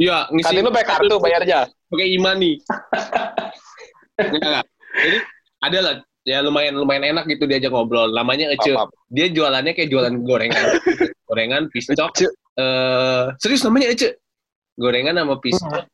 Iya, ngisi Kantin lu pakai kartu bayarnya. pakai imani. Enggak, enggak. Jadi ada lah ya lumayan lumayan enak gitu diajak ngobrol. Namanya Ece. Dia jualannya kayak jualan gorengan. gorengan, piscok. Eh, serius namanya Ece. Gorengan sama piscok.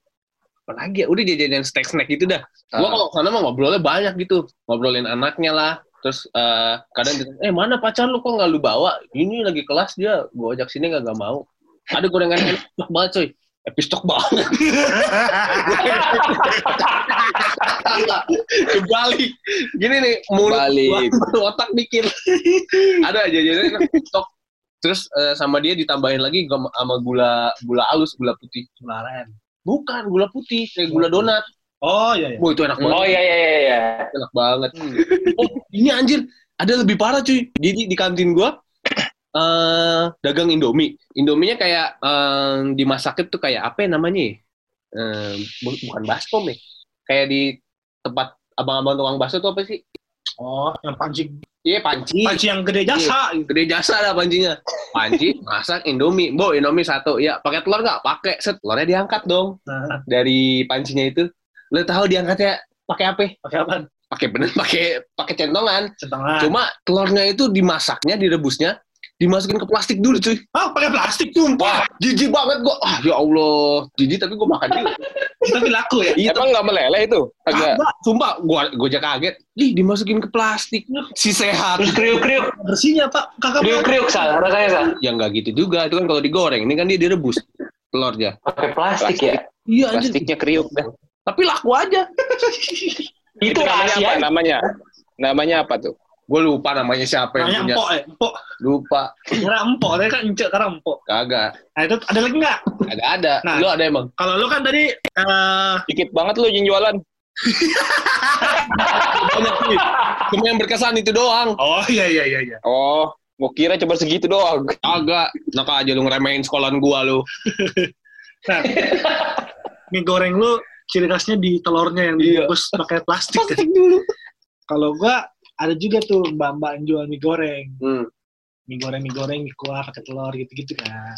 Apalagi ya, udah jajanan snack-snack gitu dah. Gua Ah. kalau sana mah ngobrolnya banyak gitu. Ngobrolin anaknya lah. Terus eh, kadang dia, eh mana pacar lu kok nggak lu bawa? Ini lagi kelas dia, gua ajak sini nggak nggak mau. Ada gorengan enak banget coy. Eh, pistok banget. Kebalik. Gini nih, mulut otak mikir. Ada aja jadi enak pistok. Terus eh, sama dia ditambahin lagi sama gula gula halus, gula putih. Gula aren. Bukan gula putih, kayak gula donat. Oh iya iya. Wah, itu enak banget. Oh iya iya iya. iya. Enak banget. Oh, ini anjir, ada lebih parah cuy. Di di, di kantin gua eh dagang Indomie. Indominya kayak eh, dimasaknya tuh kayak apa ya namanya? ya? eh, bu- bukan baskom ya. Kayak di tempat abang-abang tukang bakso tuh apa sih? Oh, yang panci Iya panci. panci yang gede jasa. gitu. Gede jasa lah pancinya. Panci, masak Indomie. Bo, Indomie satu. Ya, pakai telur nggak? Pakai. Set, telurnya diangkat dong Nah, dari pancinya itu. Lo tahu diangkatnya pakai apa? pakai apa? Pakai bener, pakai pakai centongan. Setengah. Cuma telurnya itu dimasaknya, direbusnya, dimasukin ke plastik dulu cuy. Ah, pakai plastik tuh. Wah, jijik banget gua. Ah, ya Allah, jijik tapi gua makan juga. Tapi laku ya. Iya, Emang nggak meleleh itu? Agak. Sumpah, gua gua aja kaget. Ih, dimasukin ke plastik. Si sehat. Terus kriuk-kriuk, Bersihnya, Pak. Kagak mau. kriuk-kriuk sal, rasanya sal. Ya nggak gitu juga. Itu kan kalau digoreng. Ini kan dia direbus telurnya. Pakai plastik, ya. Iya, anjir. Plastiknya kriuk dah. Tapi laku aja. Itu namanya apa? Namanya? Namanya apa tuh? Gue lupa namanya siapa yang Namanya punya. empok ya, empok. Lupa. Kira empok, dia kan encek karena empok. Kagak. Nah, itu ada lagi nggak? Ada ada. Nah. Lu ada emang. Kalau lu kan tadi eh Dikit banget lu yang jualan. Banyak sih. Cuma yang berkesan itu doang. Oh iya iya iya iya. Oh, gua kira cuma segitu doang. Kagak. Naka aja lu ngeremehin sekolahan gua lu. Nah, mie goreng lu ciri khasnya di telurnya yang Iya. dibungkus pakai plastik. kan? dulu. Kalau gua ada juga tuh mbak-mbak yang jual mie goreng. Hmm. Mie goreng, mie goreng, mie kuah pakai telur gitu-gitu kan.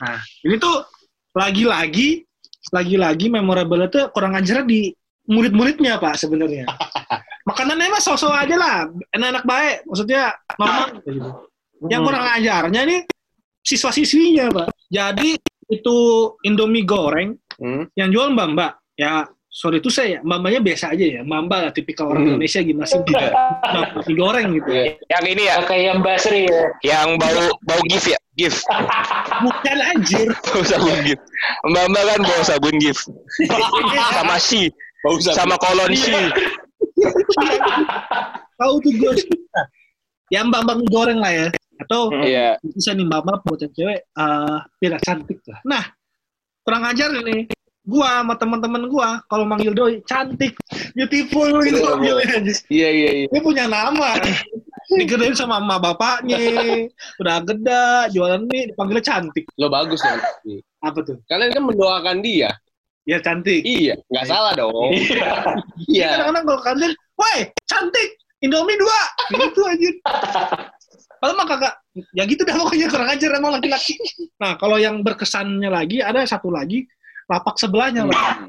Nah, ini tuh lagi-lagi lagi-lagi memorable itu kurang ajar di murid-muridnya Pak sebenarnya. Makanannya mah sosok aja lah, enak-enak baik, maksudnya normal gitu. Yang kurang ajarnya nih siswa-siswinya, Pak. Jadi itu Indomie goreng Hmm. yang jual mbak-mbak. Ya, sorry itu saya, mbak-mbaknya biasa aja ya. Mbak-mbak lah, tipikal orang Hmm. Indonesia gimana sih? Mbak mie goreng gitu. Iya. Yang ini ya, Kayak yang Basri ya. yang bau bau gif ya, gif. Bukan anjir. Bau sabun gif. Mbak Mbak kan bau sabun gif. Sama si, Bau sabun. sama kolon si. Tahu tuh gue. Nah, ya mbak-mbak mie goreng lah ya. Atau Iya. bisa nih mbak-mbak buat yang cewek eh tidak cantik lah. Nah, kurang ajar ini. Gua sama teman-teman gua kalau manggil doi cantik, beautiful gitu Iya, manggilnya. Iya iya iya. Dia punya nama. Digedein sama emak bapaknya. Udah gede, jualan nih dipanggilnya cantik. Lo bagus dong. Apa tuh? Kalian kan mendoakan dia. Ya cantik. Iya, nggak salah dong. Iya. Iya. Kadang-kadang kalau kantin, woi cantik, Indomie dua, gitu aja. Kalau mah kagak, ya gitu dah pokoknya kurang ajar emang laki-laki. Nah kalau yang berkesannya lagi ada satu lagi lapak sebelahnya lah.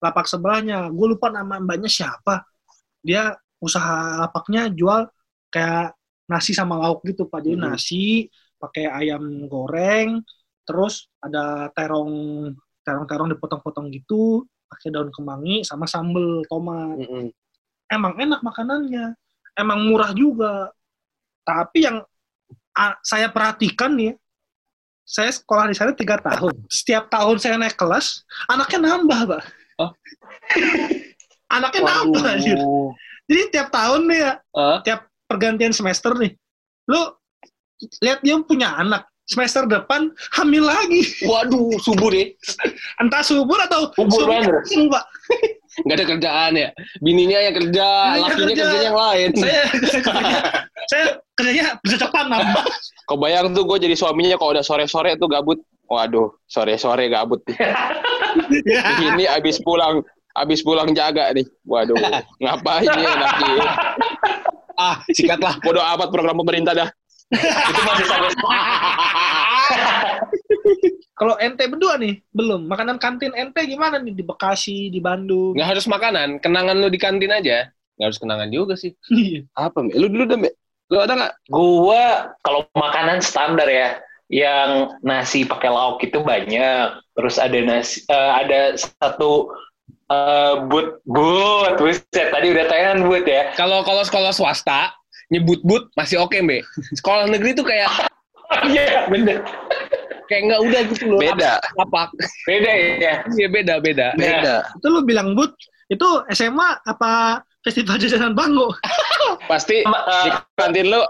Lapak sebelahnya, gue lupa nama mbaknya siapa. Dia usaha lapaknya jual kayak nasi sama lauk gitu pak. Jadi Hmm. nasi pakai ayam goreng, terus ada terong terong-terong dipotong-potong gitu, pakai daun kemangi sama sambel tomat Mm-mm. emang enak makanannya, emang murah juga. Tapi yang a- saya perhatikan nih, saya sekolah di sana tiga tahun. Setiap tahun saya naik kelas, anaknya nambah, pak. Oh. anaknya nambah, anjir. Jadi tiap tahun nih ya, Ah, tiap pergantian semester nih, lu lihat dia punya anak. Semester depan hamil lagi. Waduh, subur ya. Entah subur atau Subur langsung, Pak. Nggak ada kerjaan ya. Bininya yang kerja, Bininya lakinya kerja. kerjanya yang lain. Saya, saya kerjanya, bercocok tanam. Kebayang tuh gue jadi suaminya kalau udah sore-sore tuh gabut. Waduh, sore-sore gabut. nih. Ya. Ini abis pulang, abis pulang jaga nih. Waduh, ngapain ya lagi? Ah, sikatlah. Bodoh amat program pemerintah dah. Itu masih sampai Kalau ente berdua nih, belum. Makanan kantin ente gimana nih di Bekasi, di Bandung? Nggak harus makanan, kenangan lu di kantin aja. Nggak harus kenangan juga sih. Iya. Apa, Mi? Lu dulu dah, Lu ada nggak? Gua kalau makanan standar ya, yang nasi pakai lauk itu banyak. Terus ada nasi, eh, ada satu eh, but but, buset tadi udah tayangan but ya. Kalau kalau sekolah swasta nyebut but masih oke, Mbak. Sekolah negeri tuh kayak Iya bener, kayak nggak udah gitu loh. Beda. Apa? beda ya. Iya beda beda. Beda. Itu lu bilang but, itu SMA apa festival jajanan Bango? Pasti eh, di kantin lu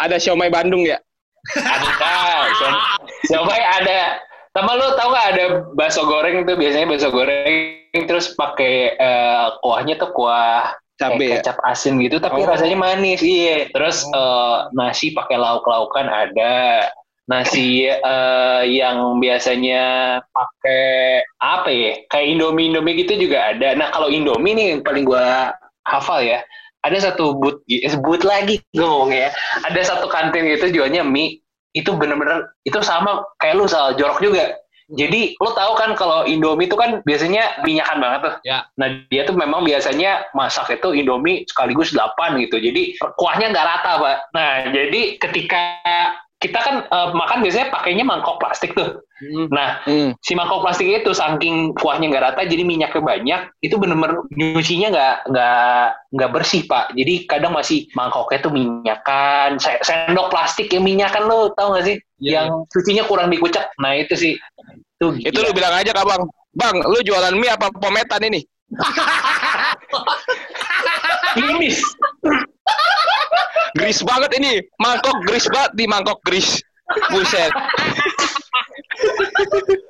ada siomay Bandung ya? ada, Somai ada. Sama lu tau gak ada bakso goreng tuh biasanya bakso goreng terus pakai eh, kuahnya tuh kuah Cabe ya? kayak kecap asin gitu tapi Oh. rasanya manis iya terus eh, nasi pakai lauk-laukan ada nasi eh, yang biasanya pakai apa ya kayak Indomie Indomie gitu juga ada nah kalau Indomie nih yang paling gua hafal ya ada satu boot boot lagi gue ngomongnya ya ada satu kantin gitu jualnya mie itu bener-bener itu sama kayak lu soal jorok juga jadi lo tahu kan kalau Indomie itu kan biasanya minyakan banget tuh. Ya. Nah dia tuh memang biasanya masak itu Indomie sekaligus 8 gitu. Jadi kuahnya nggak rata pak. Nah jadi ketika kita kan eh, makan biasanya pakainya mangkok plastik tuh. Hmm. Nah Hmm. si mangkok plastik itu saking kuahnya nggak rata jadi minyaknya banyak itu bener-bener nyucinya nggak nggak nggak bersih pak jadi kadang masih mangkoknya tuh minyakan se- sendok plastik yang minyakan lo tau gak sih Iya, yang cucinya kurang dikucek nah itu sih tuh Itu lu bilang aja ke abang, bang, lu jualan mie apa pometan ini? Limis. Gris banget ini, mangkok gris banget di mangkok gris. Buset.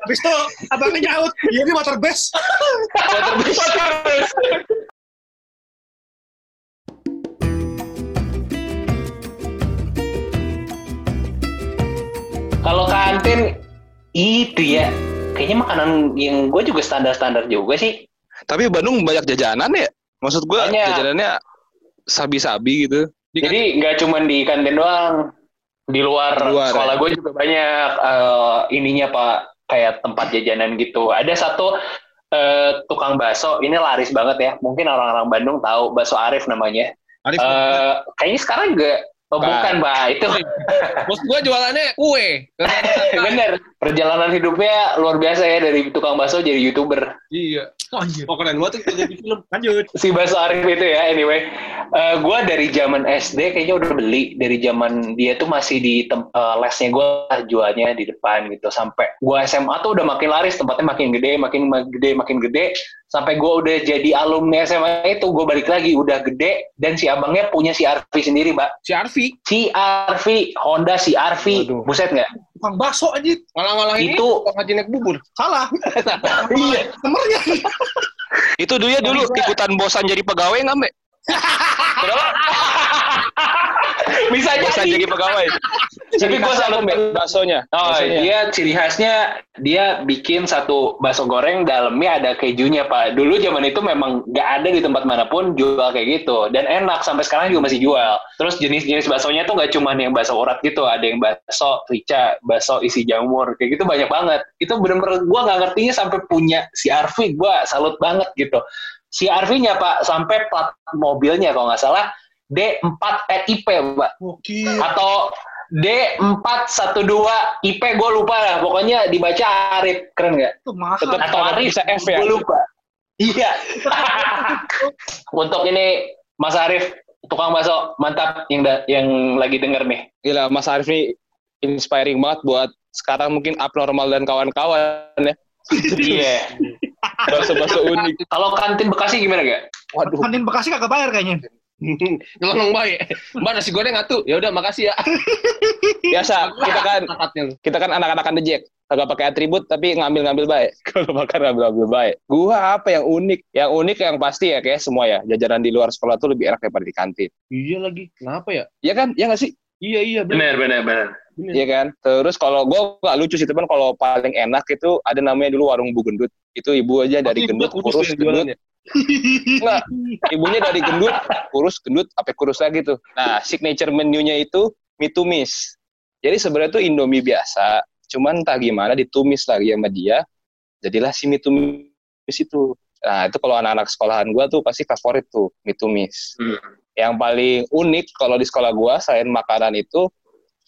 Habis itu abangnya nyaut, iya ini water base. Kalau kantin itu ya, kayaknya makanan yang gue juga standar-standar juga sih. Tapi Bandung banyak jajanan ya? Maksud gua Banyak. jajanannya sabi-sabi gitu. Di Jadi nggak cuma di kantin doang, di luar, Di luar, sekolah ya. gue juga banyak eh, ininya pak, kayak tempat jajanan gitu. Ada satu eh, tukang bakso, ini laris banget ya. Mungkin orang-orang Bandung tahu bakso Arif namanya. Arif, Eh, kayaknya sekarang juga oh, Bukan. bukan pak, itu bos gua jualannya kue. bener. Perjalanan hidupnya luar biasa ya dari tukang bakso jadi youtuber. iya. Oh keren banget tuh jadi film. Lanjut. si Baso Arif itu ya anyway Eh gue dari zaman SD kayaknya udah beli dari zaman dia tuh masih di tem- eh, lesnya gue jualnya di depan gitu sampai gue SMA tuh udah makin laris tempatnya makin gede makin ma- gede makin gede sampai gue udah jadi alumni SMA itu gue balik lagi udah gede dan si abangnya punya si Arfi sendiri mbak Si Arfi si Arfi Honda si Waduh. buset nggak Tukang bakso aja, ngalah-ngalah ini Itu- Bang Haji naik bubur. salah. iya Temernya. Itu dia dulu ikutan bosan jadi pegawai nggak, Mbak? Bisa Bosan jadi jadi pegawai. tapi gue Mbak. baksonya. Oh, Baksonya. dia ciri khasnya dia bikin satu bakso goreng dalamnya ada kejunya pak. Dulu zaman itu memang nggak ada di tempat mana pun jual kayak gitu dan enak sampai sekarang juga masih jual. Terus jenis-jenis baksonya tuh nggak cuma yang bakso urat gitu, ada yang bakso rica, bakso isi jamur kayak gitu banyak banget. Itu bener-bener gua nggak ngertinya sampai punya si Arfi, gua salut banget gitu. Si Arfinya pak sampai plat mobilnya kalau nggak salah D4 IP pak. Oke. atau D412 IP gue lupa lah. Pokoknya dibaca Arif. Keren nggak. Tetep atau Arif bisa F ya? gue lupa. Iya. Untuk ini Mas Arif tukang bakso. Mantap yang da- yang lagi denger nih. Gila, Mas Arif ini inspiring banget buat sekarang mungkin abnormal dan kawan-kawan ya. iya Bakso-bakso unik. kalau kantin Bekasi gimana gak Waduh. Kantin Bekasi kagak bayar kayaknya. Ngomong baik. Mbak nasi goreng atuh. Ya udah makasih ya. Biasa, kita kan kita kan anak-anakan dejek. Kagak pakai atribut tapi ngambil-ngambil baik. Kalau makan ngambil-ngambil baik. Gua apa yang unik? Yang unik yang pasti ya kayak semua ya. Jajanan di luar sekolah tuh lebih enak daripada di kantin. Iya lagi. Kenapa ya? Iya kan? Iya nggak sih? Iya iya benar. benar benar benar Iya kan? Terus kalau gue nggak lucu sih teman kalau paling enak itu ada namanya dulu warung Bu Gendut. Itu ibu aja dari gendut kurus gendut. Nggak, ibunya dari gendut kurus gendut sampai kurus lagi tuh. Nah, signature menu-nya itu mie tumis. Jadi sebenarnya tuh Indomie biasa, cuman entah gimana ditumis lagi sama dia, jadilah si mie tumis itu. Nah, itu kalau anak-anak sekolahan gua tuh pasti favorit tuh mie tumis. Hmm. Yang paling unik kalau di sekolah gua selain makanan itu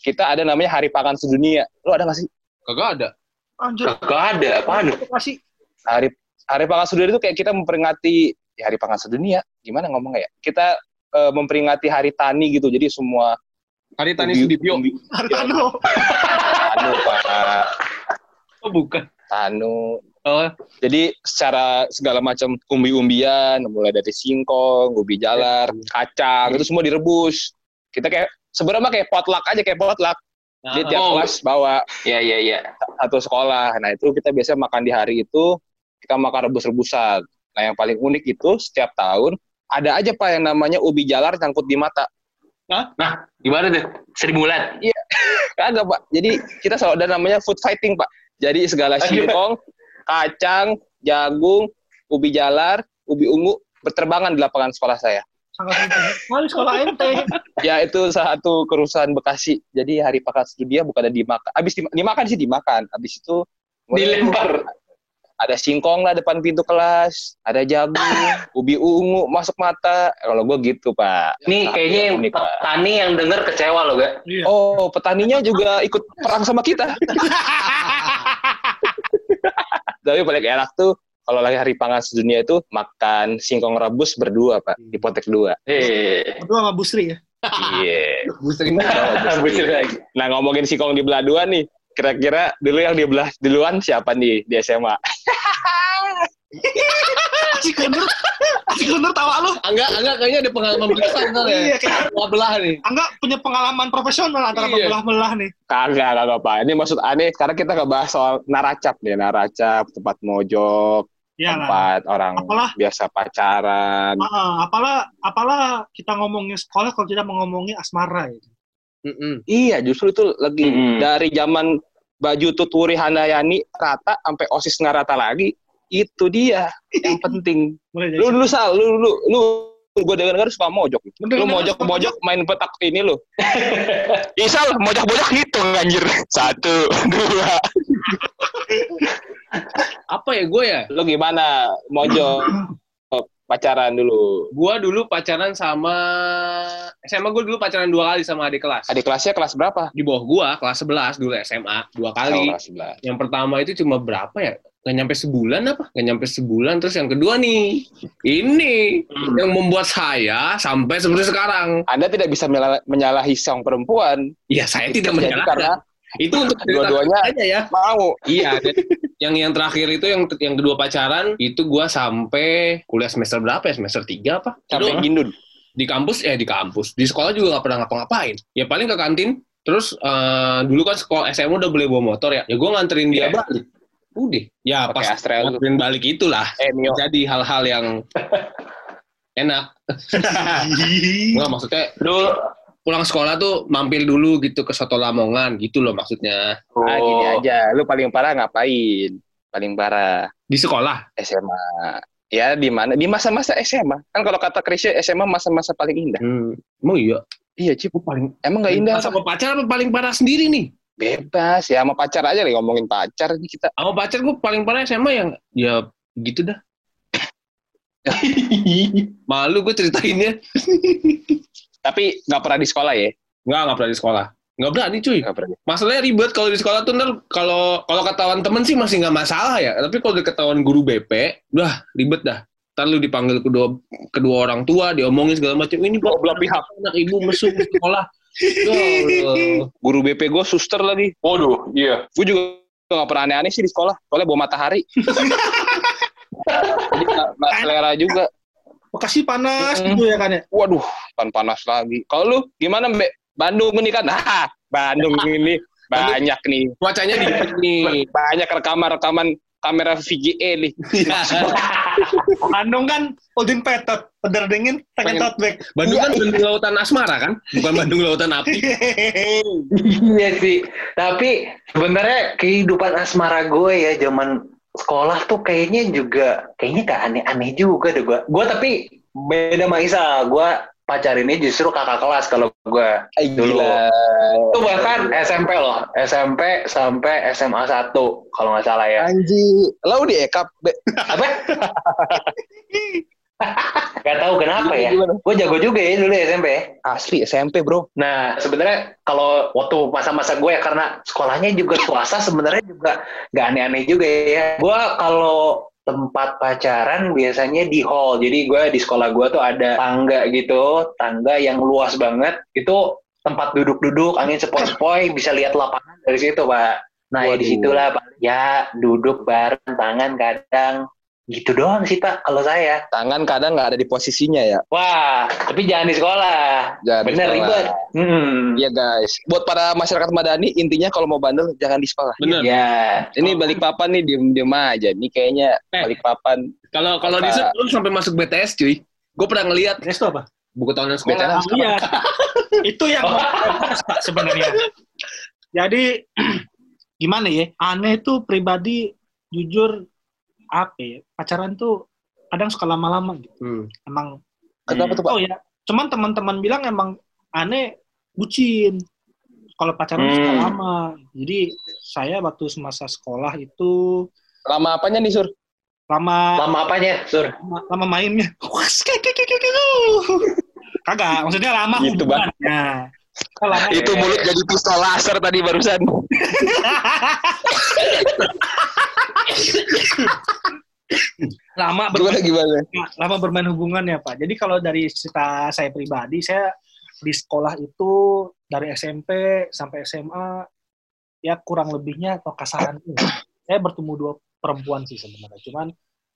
kita ada namanya Hari Pangan Sedunia. Lu ada nggak sih? Kagak ada. Anjir. gak ada apaan Bekasi. Hari Hari Pangan Sedunia itu kayak kita memperingati ya Hari Pangan Sedunia. Gimana ngomongnya ya? Kita eh, memperingati Hari Tani gitu. Jadi semua Hari Tani Sudibyo. umbi- Hartano. Tanu, Pak. Oh bukan. Tanu. Oh, Jadi secara segala macam umbi-umbian, mulai dari singkong, ubi jalar, kacang, itu semua direbus. Kita kayak sebenarnya mah kayak potluck aja kayak potluck. Jadi tiap oh, kelas bawa ya ya ya satu sekolah. Nah itu kita biasanya makan di hari itu kita makan rebus-rebusan. Nah yang paling unik itu setiap tahun ada aja pak yang namanya ubi jalar nyangkut di mata. Gimana tuh? Seribu bulan? Kagak, Pak. Jadi kita selalu ada namanya food fighting, Pak. Jadi segala singkong, kacang, jagung, ubi jalar, ubi ungu berterbangan di lapangan sekolah saya. Sangat penting. Sekolah ente. Ya itu satu kerusuhan Bekasi. Jadi hari pakat dunia bukan ada dimakan. Abis dim- dimakan sih dimakan. Abis itu Dilempar. ada singkong lah depan pintu kelas, ada jagung, ubi ungu masuk mata. Kalau gue gitu pak. Nih kayaknya yang Unik, Pak. petani yang denger kecewa loh, gak? Iya. Oh petaninya juga ikut perang sama kita. Tapi paling enak tuh kalau lagi hari pangan sedunia itu makan singkong rebus berdua pak di potek dua. Eh, Berdua sama Busri ya. Iya. Boostering Bocil lagi. Nah ngomongin singkong di belah dua nih, kira-kira dulu yang di belah duluan siapa nih di SMA? Si Kunur. Si Kunur tawa lu. Angga, Angga kayaknya ada pengalaman berkesan kan ya? Iya, kayak belah nih. Angga punya pengalaman profesional antara Iya. membelah-belah nih. Kagak, kagak pak. Ini maksud aneh. Sekarang kita ngebahas soal naracap nih, naracap tempat mojok, Iya lah. tempat orang Apalah, biasa pacaran. Heeh, apalah, apalah kita ngomongin sekolah kalau kita mau ngomongin asmara ya. Mm-mm. Iya, justru itu lagi Mm-mm. dari zaman baju tuturi Handayani rata sampai osis nggak rata lagi. Itu dia yang penting. Lu dulu sal, lu lu lu gue dengar dengar suka mojok. Lu mojok mojok main petak ini lu. Isal mojok mojok hitung anjir. Satu, dua. Apa ya gue ya? Lu gimana mojok pacaran dulu? Gua dulu pacaran sama SMA gue dulu pacaran dua kali sama adik kelas. Adik kelasnya kelas berapa? Di bawah gua kelas 11 dulu SMA dua Oh, kali. kelas 11. Yang pertama itu cuma berapa ya? Gak nyampe sebulan apa? Gak nyampe sebulan. Terus yang kedua nih, ini Hmm. yang membuat saya sampai seperti sekarang. Anda tidak bisa menyala- menyalahi sang perempuan. Ya saya tidak menyalahkan. karena Itu untuk Dua-duanya- aja ya. mau. Iya. yang yang terakhir itu yang yang kedua pacaran itu gua sampai kuliah semester berapa ya? Semester 3 apa? Sampai gindun. di kampus ya di kampus. Di sekolah juga nggak pernah ngapa-ngapain. Ya paling ke kantin. Terus eh, dulu kan sekolah SMA udah boleh bawa motor ya. Ya gua nganterin dia Iya. balik. Udah. Ya pas lu. nganterin balik itulah Eh, Mio. jadi hal-hal yang enak. Enggak maksudnya Dulu, pulang sekolah tuh mampir dulu gitu ke Soto Lamongan gitu loh maksudnya. Ah, gini Oh. aja. Lu paling parah ngapain? Paling parah Di sekolah. SMA. Ya di mana? Di masa-masa SMA. Kan kalau kata Krisya SMA masa-masa paling indah. Hmm. Emang iya. Iya, Cip. paling Emang nggak indah? sama pacar apa paling parah sendiri nih? Bebas ya sama pacar aja nih ngomongin pacar nih kita. Sama pacar gue paling parah SMA yang ya gitu dah. Malu gue ceritainnya. Tapi nggak pernah di sekolah ya? Nggak, nggak pernah di sekolah. Nggak berani cuy. Nggak pernah. Masalahnya ribet kalau di sekolah tuh ntar kalau kalau ketahuan temen sih masih nggak masalah ya. Tapi kalau ketahuan guru BP, udah ribet dah. Ntar lu dipanggil kedua kedua orang tua, diomongin segala macam. Ini Dua belah pihak. anak ibu mesum di sekolah. Guru BP gue suster lagi. Waduh, iya. Gue juga nggak pernah aneh-aneh sih di sekolah. Soalnya bawa matahari. Jadi nggak selera juga. Bekasi panas Mm-mm. gitu ya kan ya. Waduh, pan panas lagi. Kalau lu gimana, Mbak? Bandung ini kan, ah, Bandung ini banyak nih, Cuacanya dingin nih. banyak rekaman-rekaman kamera VGA nih. Bandung kan holding petot, pedar dingin, pengen bag. Bandung kan Bandung lautan asmara kan, bukan Bandung lautan api. Iya sih. Tapi sebenarnya kehidupan asmara gue ya zaman sekolah tuh kayaknya juga kayaknya gak aneh-aneh juga deh gue. Gue tapi beda sama Isa. Gue pacarinnya justru kakak kelas kalau gue. Dulu. Itu bahkan SMP loh. SMP sampai SMA 1 kalau nggak salah ya. Anji, lo di ekap, Be. Apa? Gak tahu kenapa ya. Gue jago juga ya dulu SMP. Asli SMP, bro. Nah, sebenarnya kalau waktu masa-masa gue ya karena sekolahnya juga swasta sebenarnya juga nggak aneh-aneh juga ya. Gue kalau tempat pacaran biasanya di hall. Jadi gue di sekolah gue tuh ada tangga gitu, tangga yang luas banget. Itu tempat duduk-duduk, angin sepoi-sepoi, bisa lihat lapangan dari situ, Pak. Nah, ya di situlah, Pak. Ya, duduk bareng, tangan kadang. Gitu doang sih, Pak, kalau saya. Tangan kadang nggak ada di posisinya ya. Wah, tapi jangan di sekolah. Jangan di Bener, sekolah. ribet. Hmm. Iya guys, buat para masyarakat madani intinya kalau mau bandel jangan di sekolah. Bener. Ya, Ini balik papan nih diem-diem aja. Ini kayaknya Eh. balik papan. Kalau kalau di lu sampai masuk BTS cuy. Gue pernah ngeliat Yes itu apa? buku tahunan sekolah. BTS. Iya. itu yang Pak, sebenarnya. Jadi gimana ya? Aneh tuh pribadi jujur apa ya? Pacaran tuh kadang suka lama-lama gitu. Hmm. Emang Kenapa tuh Pak? oh ya, cuman teman-teman bilang emang aneh bucin. Kalau pacaran Hmm. suka lama. Jadi saya waktu semasa sekolah itu Lama apanya nih Sur? lama Lama apanya, Sur? lama, lama mainnya. Kagak, maksudnya lama Gitu, Bang. hubungannya. Lama Itu mulut jadi pistol laser tadi barusan. lama Gimana bermain, gimana? lama bermain hubungan ya Pak. Jadi kalau dari cerita saya pribadi, saya di sekolah itu dari SMP sampai SMA ya kurang lebihnya atau kasarannya saya bertemu dua perempuan sih sebenarnya. Cuman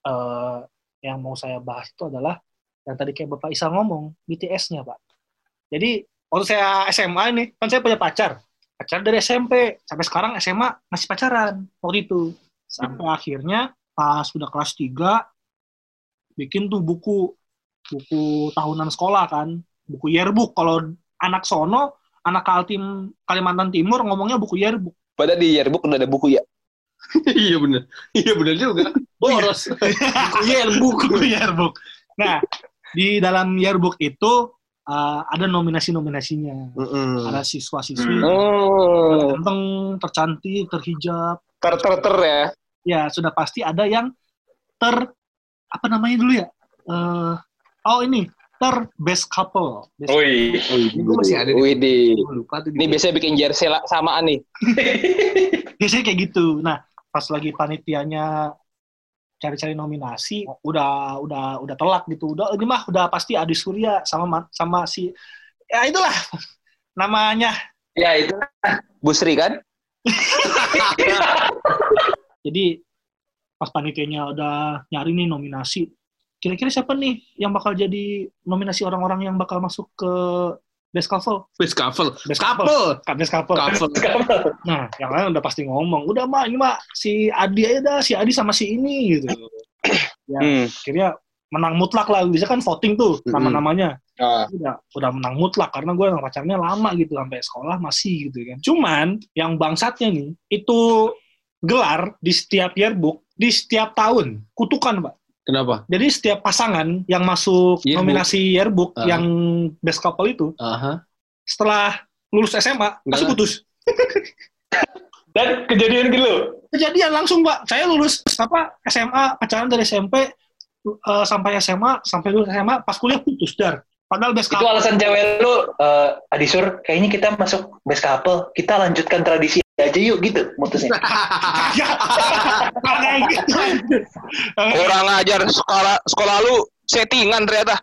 eh, yang mau saya bahas itu adalah yang tadi kayak Bapak Isa ngomong BTS-nya Pak. Jadi waktu saya SMA ini kan saya punya pacar, pacar dari SMP sampai sekarang SMA masih pacaran waktu itu sampai akhirnya pas udah kelas 3 bikin tuh buku buku tahunan sekolah kan buku yearbook kalau anak sono anak Kaltim Kalimantan Timur ngomongnya buku yearbook Padahal di yearbook udah ada buku ya. iya bener. Iya bener juga. Boros. Buku yearbook. buku yearbook nah di dalam yearbook itu uh, ada nominasi-nominasinya Mm-mm. ada siswa-siswi Oh, ganteng tercantik terhijab ter ter ter ya. ya sudah pasti ada yang ter apa namanya dulu ya Eh, oh ini ter best couple Best Wih. Ini gue masih ada di Widih. Gua lupa tuh. Ini biasanya bikin jersey la- samaan nih. biasanya kayak gitu. Nah, pas lagi panitianya cari-cari nominasi, udah udah udah telak gitu. Udah ini mah udah pasti Adi Surya sama Ma- sama si ya itulah namanya. Ya itu. Busri kan? Jadi pas panitianya udah nyari nih nominasi, kira-kira siapa nih yang bakal jadi nominasi orang-orang yang bakal masuk ke best couple? Best couple. Best Couple. Kan best couple. Couple. Nah, yang lain udah pasti ngomong, udah mah ini mah si Adi aja dah, si Adi sama si ini gitu. Ya, Hmm. akhirnya menang mutlak lah bisa kan voting tuh Mm-mm. nama-namanya Ah. udah udah menang mutlak karena gue sama pacarnya lama gitu sampai sekolah masih gitu kan cuman yang bangsatnya nih itu gelar di setiap yearbook di setiap tahun kutukan pak Kenapa? jadi setiap pasangan yang masuk Yearbook. nominasi yearbook Ah. yang best couple itu Aha. setelah lulus SMA masih Enggak. putus Dan kejadian gitu. kejadian langsung pak saya lulus apa SMA pacaran dari SMP eh, sampai SMA sampai lulus SMA pas kuliah putus dar padahal best Itu couple alasan cewek lu, eh Adisur, kayaknya kita masuk best couple, kita lanjutkan tradisi aja yuk gitu mutusnya. Kayak gitu. Kurang ajar sekolah sekolah lu settingan ternyata.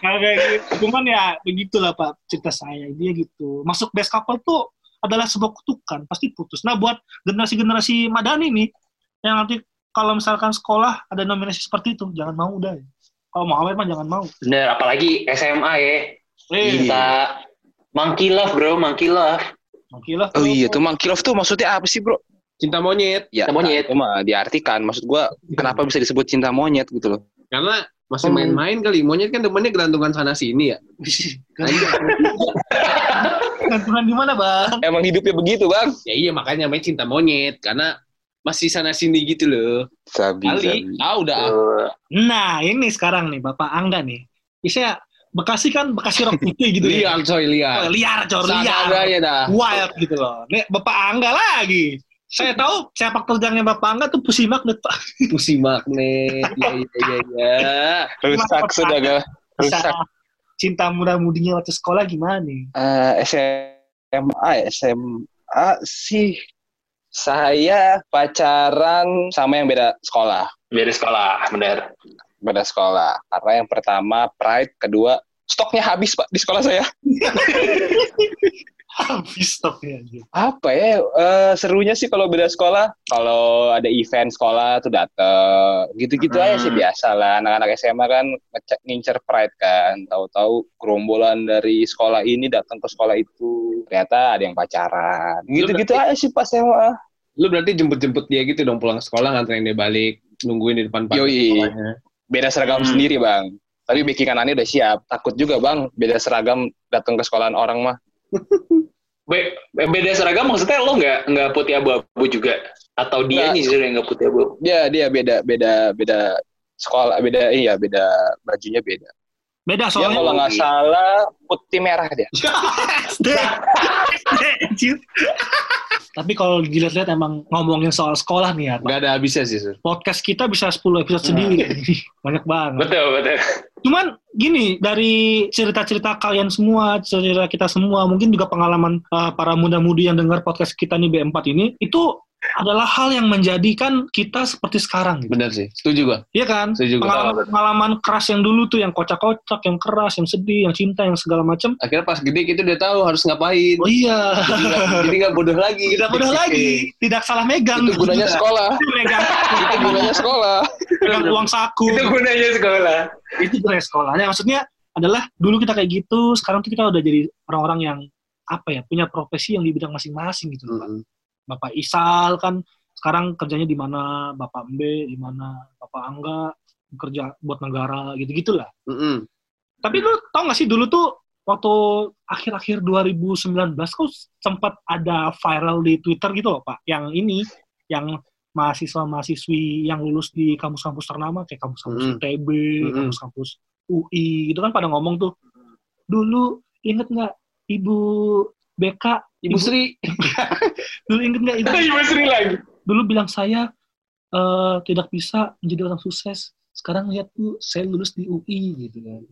Kagak kayak gitu. Cuman ya begitulah Pak cerita saya. Dia gitu. Masuk best couple tuh adalah sebuah kutukan, pasti putus. Nah, buat generasi-generasi Madani nih yang nanti kalau misalkan sekolah ada nominasi seperti itu, jangan mau udah. Kalau mau awet mah jangan mau. Bener, apalagi SMA ya. Kita monkey love bro, monkey love. Gila. Oh iya tuh Monkey Love tuh maksudnya apa sih bro? Cinta monyet. Ya, Cinta monyet. itu mah diartikan. Maksud gua kenapa bisa disebut cinta monyet gitu loh? Karena masih main-main kali. Monyet kan demennya gelantungan sana sini ya. Gantungan di mana, Bang? Emang hidupnya begitu bang? Ya iya makanya main cinta monyet. Karena masih sana sini gitu loh. Sabi, Kali. Ah udah. Tuh. Nah, ini sekarang nih Bapak Angga nih. Bisa Bekasi kan Bekasi rock putih gitu ya. Liar coy Oh, liar. liar, cor liar. Seadanya dah. wild gitu loh. Nih Bapak Angga lagi. Saya tahu sepak terjangnya Bapak Angga tuh pusi magnet Pak. Pusi magnet. Iya iya iya. iya. Rusak sudah gak? Rusak. Cinta muda-mudinya waktu sekolah gimana nih? Eh, SMA, SMA sih saya pacaran sama yang beda sekolah. Dari sekolah, bener. Beda sekolah. Karena yang pertama pride, kedua stoknya habis pak di sekolah saya. Habis stoknya. Apa ya eh, serunya sih kalau beda sekolah? Kalau ada event sekolah tuh dateng, gitu-gitu aja sih Hmm. biasa lah. Anak-anak SMA kan ngecek ngincer pride kan. Tahu-tahu gerombolan dari sekolah ini datang ke sekolah itu, ternyata ada yang pacaran. Gitu-gitu aja sih pas SMA. Lu berarti jemput-jemput dia gitu dong pulang sekolah nganterin dia balik. Nungguin di depan Yoi. sekolahnya. Beda seragam Hmm. sendiri bang. Tapi backingan Ani udah siap. Takut juga bang, beda seragam datang ke sekolahan orang mah. Be- beda seragam maksudnya lo nggak nggak putih abu-abu juga atau dia nih justru yang nggak putih abu Dia dia beda beda beda sekolah beda iya beda bajunya beda. Beda Dia soalnya. kalau nggak salah putih merah dia. SD. Tapi kalau dilihat-lihat emang ngomongin soal sekolah nih ya. Gak ada habisnya sih, Sur. podcast kita bisa 10 episode sendiri. Banyak banget. betul betul Cuman gini, dari cerita-cerita kalian semua, cerita kita semua, mungkin juga pengalaman uh, para muda-mudi yang dengar podcast kita nih B4 ini, itu adalah hal yang menjadikan kita seperti sekarang gitu. Bener sih. Setuju gua. Iya kan? Setuju gua. Pengalaman-pengalaman keras yang dulu tuh, yang kocak-kocak, yang keras, yang sedih, yang cinta, yang segala macam. Akhirnya pas gede kita udah tahu harus ngapain. Oh iya, Jadi nggak- bodoh lagi. tidak mudah lagi, tidak salah megang. Itu gunanya sekolah. megang, Itu gunanya sekolah. megang uang saku. itu gunanya sekolah itu gunanya sekolah. Nah, maksudnya adalah dulu kita kayak gitu, sekarang tuh kita udah jadi orang-orang yang apa ya punya profesi yang di bidang masing-masing gitu. Pak. Mm-mm. Bapak Isal kan sekarang kerjanya di mana, Bapak Mbe di mana, Bapak Angga kerja buat negara gitu-gitulah. Mm-mm. Tapi lu tau gak sih dulu tuh waktu akhir-akhir 2019 kok sempat ada viral di Twitter gitu loh Pak, yang ini yang mahasiswa-mahasiswi yang lulus di kampus-kampus ternama kayak kampus-kampus Mm. UTB, Mm-mm. kampus-kampus UI gitu kan pada ngomong tuh dulu inget nggak Ibu BK, Ibu Sri. dulu inget nggak Ibu Ibu Sri lagi dulu bilang saya eh, tidak bisa menjadi orang sukses. Sekarang lihat bu, saya lulus di UI gitu kan.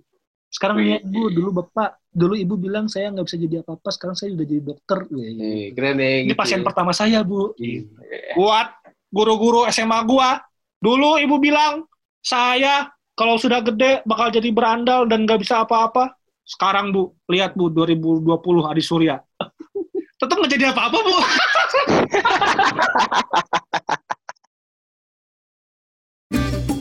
Sekarang lihat bu, dulu bapak, dulu ibu bilang saya nggak bisa jadi apa-apa. Sekarang saya udah jadi dokter. Wih, Nih, keren nih. Ini gitu. pasien pertama saya bu. Iya. Buat guru-guru SMA gua, dulu ibu bilang saya kalau sudah gede bakal jadi berandal dan nggak bisa apa-apa. Sekarang bu, lihat bu, 2020 Adi Surya tetap nggak jadi apa-apa bu.